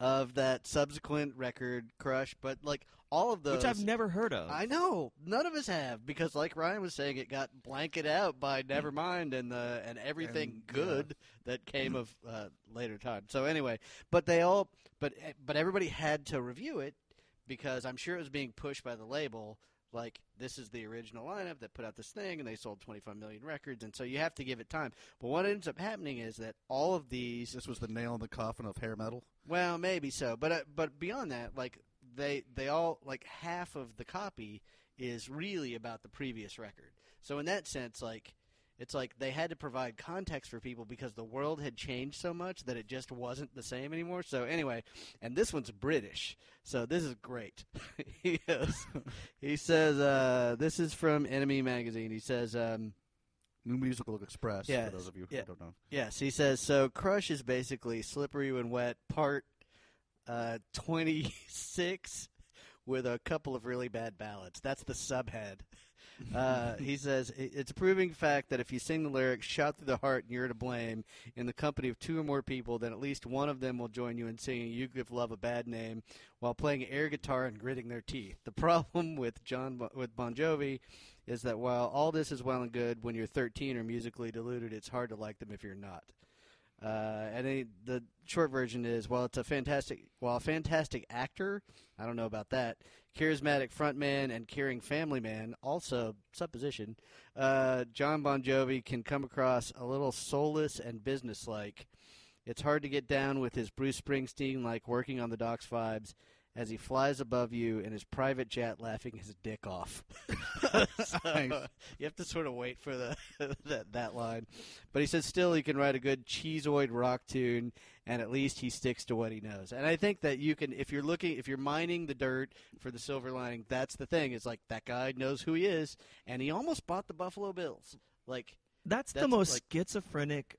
of that subsequent record crush, but like all of those Which I've never heard of. I know none of us have because, like Ryan was saying, it got blanketed out by Nevermind and the and everything And, good that came of uh, later time. So anyway, but they all but but everybody had to review it because I'm sure it was being pushed by the label. Like this is the original lineup that put out this thing, and they sold 25 million records, and so you have to give it time. But what ends up happening is that all of these this was the nail in the coffin of hair metal. well, maybe so, but uh, but beyond that, like they they all like half of the copy is really about the previous record. So in that sense, like it's like they had to provide context for people because the world had changed so much that it just wasn't the same anymore. So anyway, and this one's British, so this is great. [laughs] he goes, he says uh, this is from NME magazine. He says. Um, New Musical Express, Yeah, for those of you who yeah. don't know. Yes, he says so. Crush is basically slippery when wet, part uh, twenty six, with a couple of really bad ballads. That's the subhead. Uh, he [laughs] says it's a proving fact that if you sing the lyrics "shot through the heart" and you're to blame in the company of two or more people, then at least one of them will join you in singing "You Give Love a Bad Name" while playing air guitar and gritting their teeth. The problem [laughs] with John with Bon Jovi is that while all this is well and good, when you're 13 or musically deluded, it's hard to like them if you're not. Uh, and he, the short version is, while it's a fantastic, while a fantastic actor, I don't know about that, charismatic frontman and caring family man, also supposition, uh, John Bon Jovi can come across a little soulless and businesslike. It's hard to get down with his Bruce Springsteen like working on the docks vibes as he flies above you in his private jet laughing his dick off. [laughs] So, Nice. You have to sort of wait for the [laughs] that, that line. But he says still he can write a good cheeseoid rock tune and at least he sticks to what he knows. And I think that you can if you're looking if you're mining the dirt for the silver lining, that's the thing. It's like that guy knows who he is and he almost bought the Buffalo Bills. Like That's, the most like- schizophrenic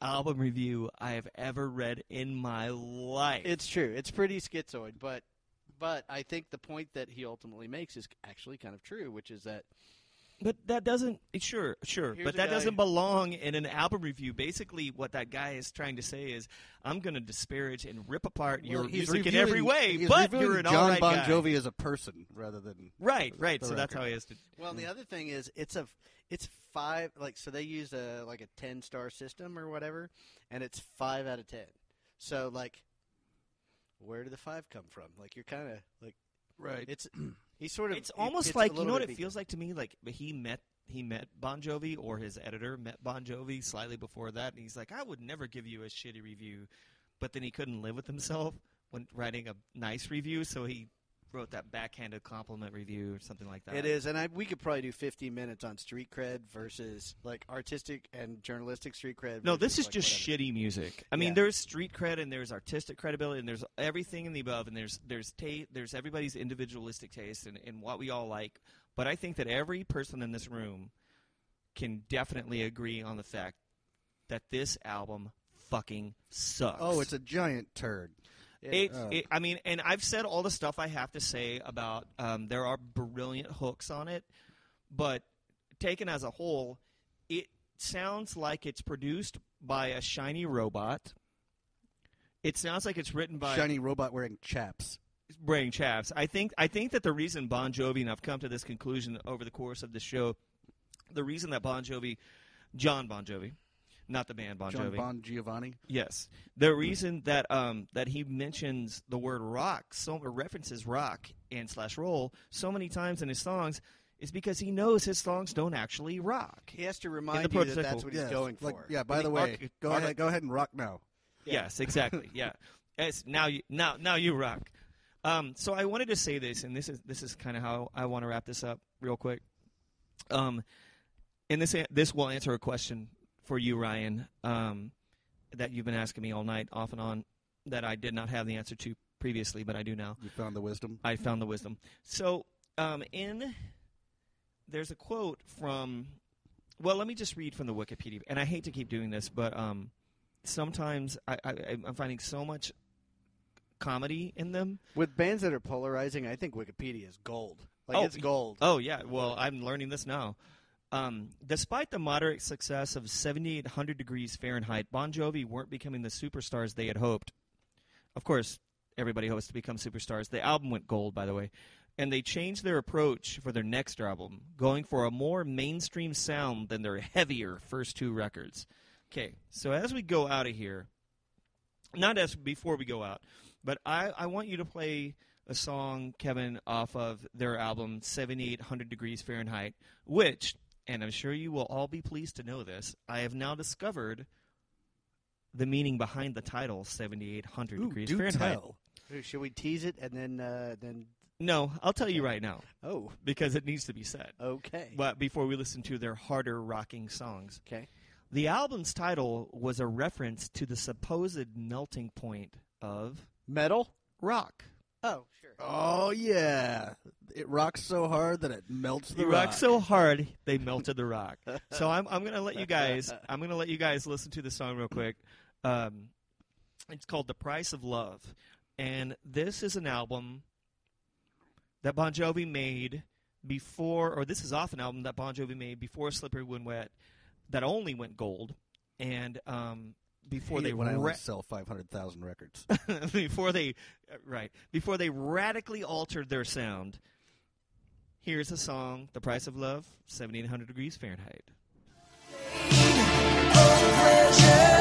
album review I have ever read in my life. It's true. It's pretty schizoid, but but I think the point that he ultimately makes is actually kind of true, which is that But that doesn't sure, sure. Here's but that guy- doesn't belong in an album review. Basically, what that guy is trying to say is, I'm going to disparage and rip apart your Well, he's music in every way, he's but reviewing you're an John all right Bon guy. Jovi as a person rather than Right, right. the So that's how he has to. well, the mm. other thing is it's a it's five like so they use a like a 10 star system or whatever and it's 5 out of 10. So like where did the 5 come from? Like you're kind of like right. it's [clears throat] he's sort of It's almost it's like you know what it be- feels like to me. Like he met he met Bon Jovi or his editor met Bon Jovi slightly before that, and he's like, I would never give you a shitty review, but then he couldn't live with himself when writing a nice review, so he wrote that backhanded compliment review or something like that. It is, and I, we could probably do 15 minutes on street cred versus like artistic and journalistic street cred. No, this is like, just whatever. shitty music. I mean, Yeah. there's street cred and there's artistic credibility and there's everything in the above and there's there's ta- there's everybody's individualistic taste and, and what we all like. But I think that every person in this room can definitely agree on the fact that this album fucking sucks. oh, it's a giant turd. It, Oh. it, I mean, and I've said all the stuff I have to say about. Um, there are brilliant hooks on it, but taken as a whole, it sounds like it's produced by a shiny robot it sounds like it's written by Shiny robot wearing chaps. Brain Chaps. I think I think that the reason Bon Jovi, and I've come to this conclusion over the course of the show, the reason that Bon Jovi, John Bon Jovi, not the band Bon John Jovi, Bon Giovanni. yes, the reason that um that he mentions the word rock, so or references rock and slash roll so many times in his songs, is because he knows his songs don't actually rock. He has to remind you that that's what he's Yes, going like- for. Yeah. By the the way, arch- go arch- ahead. Go ahead and rock now. Yes, exactly. Yeah. It's, now you now now you rock. Um, so I wanted to say this, and this is this is kind of how I want to wrap this up real quick. Um, and this this will answer a question for you, Ryan, um, that you've been asking me all night, off and on, that I did not have the answer to previously, but I do now. You found the wisdom. I found the wisdom. So, um, in there's a quote from. Well, let me just read from the Wikipedia, and I hate to keep doing this, but um, sometimes I, I, I'm finding so much comedy in them. With bands that are polarizing, I think Wikipedia is gold. Like Oh, it's gold. Oh yeah, well I'm learning this now. Um, despite the moderate success of 7,800 degrees Fahrenheit, Bon Jovi weren't becoming the superstars they had hoped. Of course, everybody hopes to become superstars. The album went gold, by the way, and they changed their approach for their next album, going for a more mainstream sound than their heavier first two records. Okay, so as we go out of here, not as before we go out, but I, I want you to play a song, Kevin, off of their album 7800 Degrees Fahrenheit, which, and I'm sure you will all be pleased to know this, I have now discovered the meaning behind the title 7800 Ooh, Degrees do Fahrenheit. tell. Should we tease it and then uh, then? No, I'll tell you right now Oh, because it needs to be said. okay. But before we listen to their harder rocking songs, Okay. the album's title was a reference to the supposed melting point of Metal. rock. Oh, sure. Oh yeah, it rocks so hard that it melts the They rock. rock so hard they melted the rock. so I'm I'm gonna let you guys I'm gonna let you guys listen to the song real quick. Um, it's called "The Price of Love," and this is an album that Bon Jovi made before, or this is off an album that Bon Jovi made before "Slippery When Wet," that only went gold, and um, before they it when I ra- sell five hundred thousand records. [laughs] before they uh, right before they radically altered their sound. Here's a song, "The Price of Love," seventeen hundred degrees Fahrenheit. So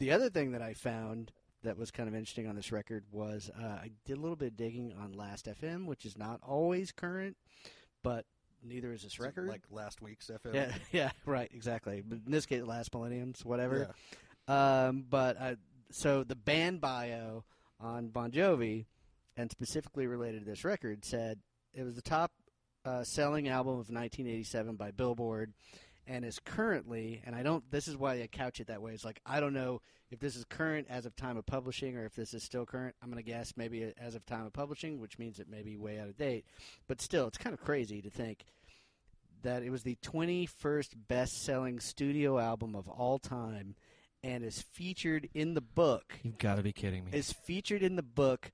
the other thing that I found that was kind of interesting on this record was uh, I did a little bit of digging on Last FM, which is not always current, but neither is this record. like last week's FM. yeah, [laughs] yeah, right, exactly. But in this case, Last Millenniums, whatever. Yeah. Um, but uh, so the band bio on Bon Jovi, and specifically related to this record, said it was the top uh, selling album of 1987 by Billboard, and is currently. And I don't. This is why I couch it that way. It's like I don't know if this is current as of time of publishing or if this is still current. I'm gonna guess maybe as of time of publishing, which means it may be way out of date. But still, it's kind of crazy to think that it was the 21st best-selling studio album of all time and is featured in the book You've got to be kidding me. is featured in the book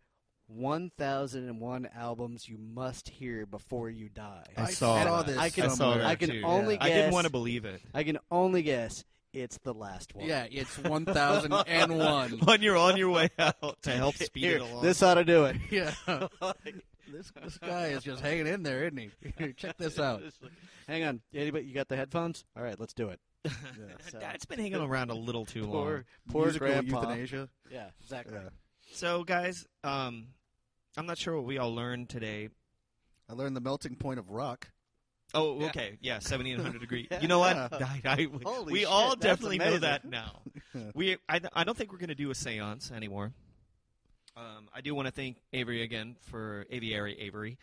1001 albums you must hear before you die. I I saw saw this. I can- I saw somewhere. that I can too. only Yeah. I didn't want to believe it. I can only guess it's the last one. Yeah, it's one thousand and one. [laughs] when you're on your way out to help speed Here, it along. this ought to do it. Yeah, [laughs] this this guy is just hanging in there, isn't he? Check this [laughs] out. Hang on, anybody, you got the headphones? All right, let's do it. Yeah. So, Dad's been hanging around a little too long. poor, poor Musical grandpa. euthanasia. Yeah, exactly. Yeah. So, guys, um, I'm not sure what we all learned today. I learned the melting point of rock. Oh, Yeah. okay, yeah, 7800 degree. [laughs] You know what? [laughs] I, I- Holy we shit, all that's definitely know that now. [laughs] we, I, I don't think we're going to do a séance anymore. Um, I do want to thank Avery again for Aviary Avery.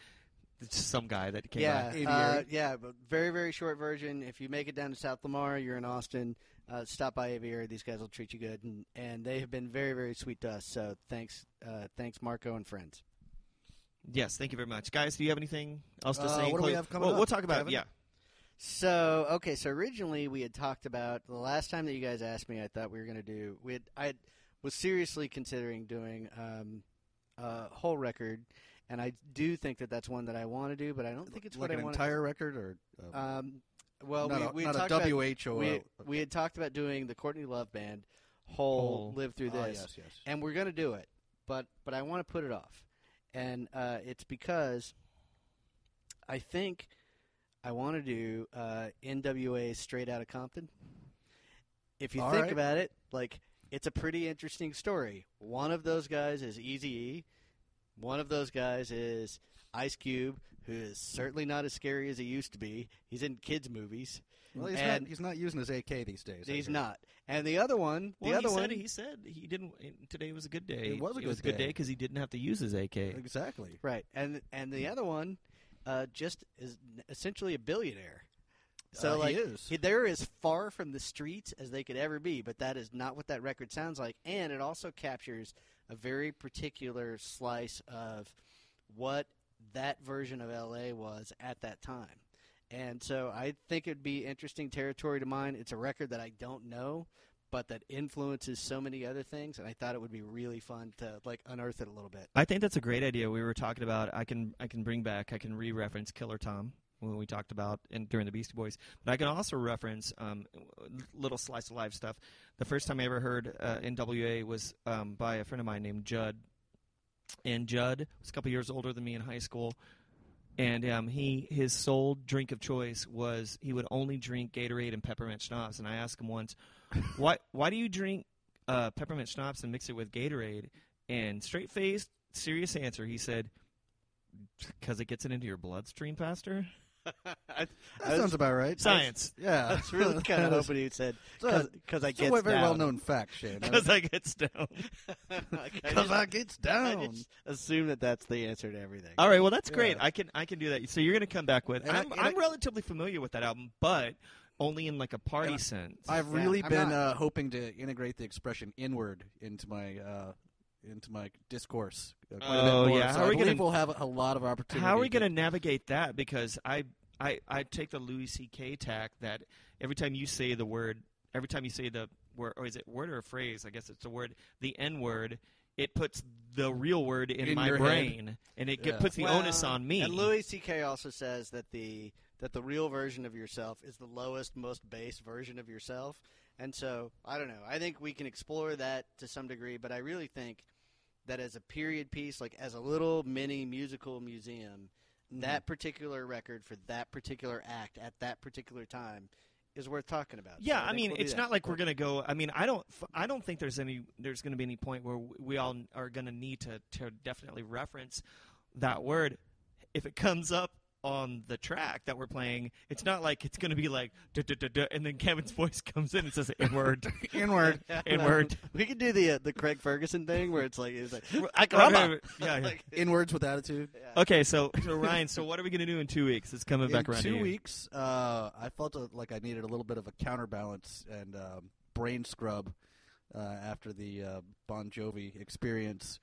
It's just some guy that came yeah, by. uh, yeah, but very very short version. If you make it down to South Lamar, you're in Austin. Uh, stop by Aviary. These guys will treat you good, and, and they have been very very sweet to us. So thanks, uh, thanks Marco and friends. Yes, thank you very much, guys. Do you have anything else to Uh, say? what do we have coming well, up? We'll talk about Kevin? yeah. So okay, so originally we had talked about the last time that you guys asked me. I thought we were going to do. We had, I had, was seriously considering doing um, a whole record, and I do think that that's one that I want to do, but I don't think it's like what I want. entire record or uh, Um, well, not we, a, we not talked a about, we, we had talked about doing the Courtney Love Band Hole, Hole. live through Oh, this, yes, yes. and we're going to do it, but but I want to put it off, and uh, it's because I think I want to do uh, NWA Straight Outta Compton. If you All think right. about it, like it's a pretty interesting story. One of those guys is Easy E. One of those guys is Ice Cube, who is certainly not as scary as he used to be. He's in kids' movies. Well, he's and not. He's not using his AK these days. He's not. And the other one, the Well, other he one, said he said he didn't. Today was a good day. It was a it was good good day day. because he didn't have to use his AK. Exactly. right? And and the other one, uh, just is essentially a billionaire. So Uh, he like is. he- they're as far from the streets as they could ever be, but that is not what that record sounds like. And it also captures a very particular slice of what that version of LA was at that time. And so I think it'd be interesting territory to mine. It's a record that I don't know, but that influences so many other things, and I thought it would be really fun to like unearth it a little bit. I think that's a great idea. We were talking about. I can I can bring back. I can re-reference Killer Tom when we talked about in, during the Beastie Boys, but I can also reference um, little slice of life stuff. The first time I ever heard uh, NWA was um, by a friend of mine named Judd, and Judd was a couple years older than me in high school. And um, he his sole drink of choice was he would only drink Gatorade and peppermint schnapps. And I asked him once, why why do you drink uh, peppermint schnapps and mix it with Gatorade? And straight faced, serious answer, he said, because it gets it into your bloodstream faster. I, That sounds about right. Science, Yeah, [laughs] I was really kind of That is- hoping you said It's a- because I it's get a very well known fact, Shane. because I get down. [laughs] Because I gets I down. just assume that that's the answer to everything. All right, well that's great. I can I can do that. So you're gonna come back with. And I- I'm and I'm relatively familiar with that album, but only in like a party And I- sense. I've really I'm been not- uh, hoping to integrate the expression "N word" into my uh, into my discourse. Uh, quite a Oh, bit yeah. So How are I we gonna- we'll have a lot of opportunity. How are we going to navigate that? Because I, I, I take the Louis C.K. tack that every time you say the word, every time you say the word, or is it word or a phrase? I guess it's a word. The N word. It puts the real word in, In my your head. brain, and it get- Yeah. puts the Well, onus on me. And Louis C.K. also says that the that the real version of yourself is the lowest, most base version of yourself. And so I don't know. I think we can explore that to some degree, but I really think that as a period piece, like as a little mini musical museum, Mm-hmm. that particular record for that particular act at that particular time is worth talking about. So Yeah, I mean, we'll it's not like we're gonna go. I mean, I don't, I don't think there's any, there's gonna be any point where we all are gonna need to, to definitely reference that word if it comes up on the track that we're playing. It's not like it's gonna be like, duh, duh, duh, duh, and then Kevin's [laughs] voice comes in and says N word, inward? [laughs] N word. [laughs] We could do the uh, the Craig Ferguson thing where it's like it's like I Caramba! Yeah. yeah. Like, Inwards with attitude. yeah. Okay, so so Ryan, so what are we gonna do in two weeks? It's coming back In around two to you. weeks, uh, I felt uh, like I needed a little bit of a counterbalance and um, brain scrub uh, after the uh, Bon Jovi experience.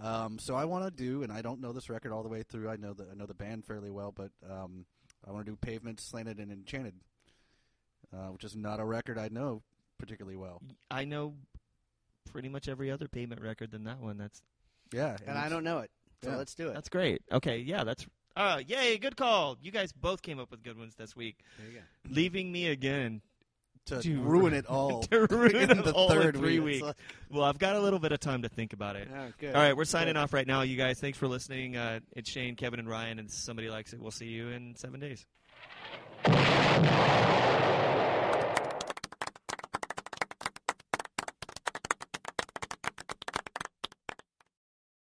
Um, so I want to do, and I don't know this record all the way through. I know the I know the band fairly well, but um, I want to do Pavement, Slanted, and Enchanted, uh, which is not a record I know particularly well. I know pretty much every other Pavement record than that one. That's Yeah, and I don't know it. So Yeah. let's do it. That's great. Okay, yeah, that's uh yay, good call. You guys both came up with good ones this week. there you go. Leaving me again to to ruin it all. [laughs] to ruin [laughs] in the all in third three week. weeks. Well, I've got a little bit of time to think about it. Oh. All right, we're signing Good. off right now, you guys. Thanks for listening. Uh, it's Shane, Kevin, and Ryan, and somebody likes it. We'll see you in seven days.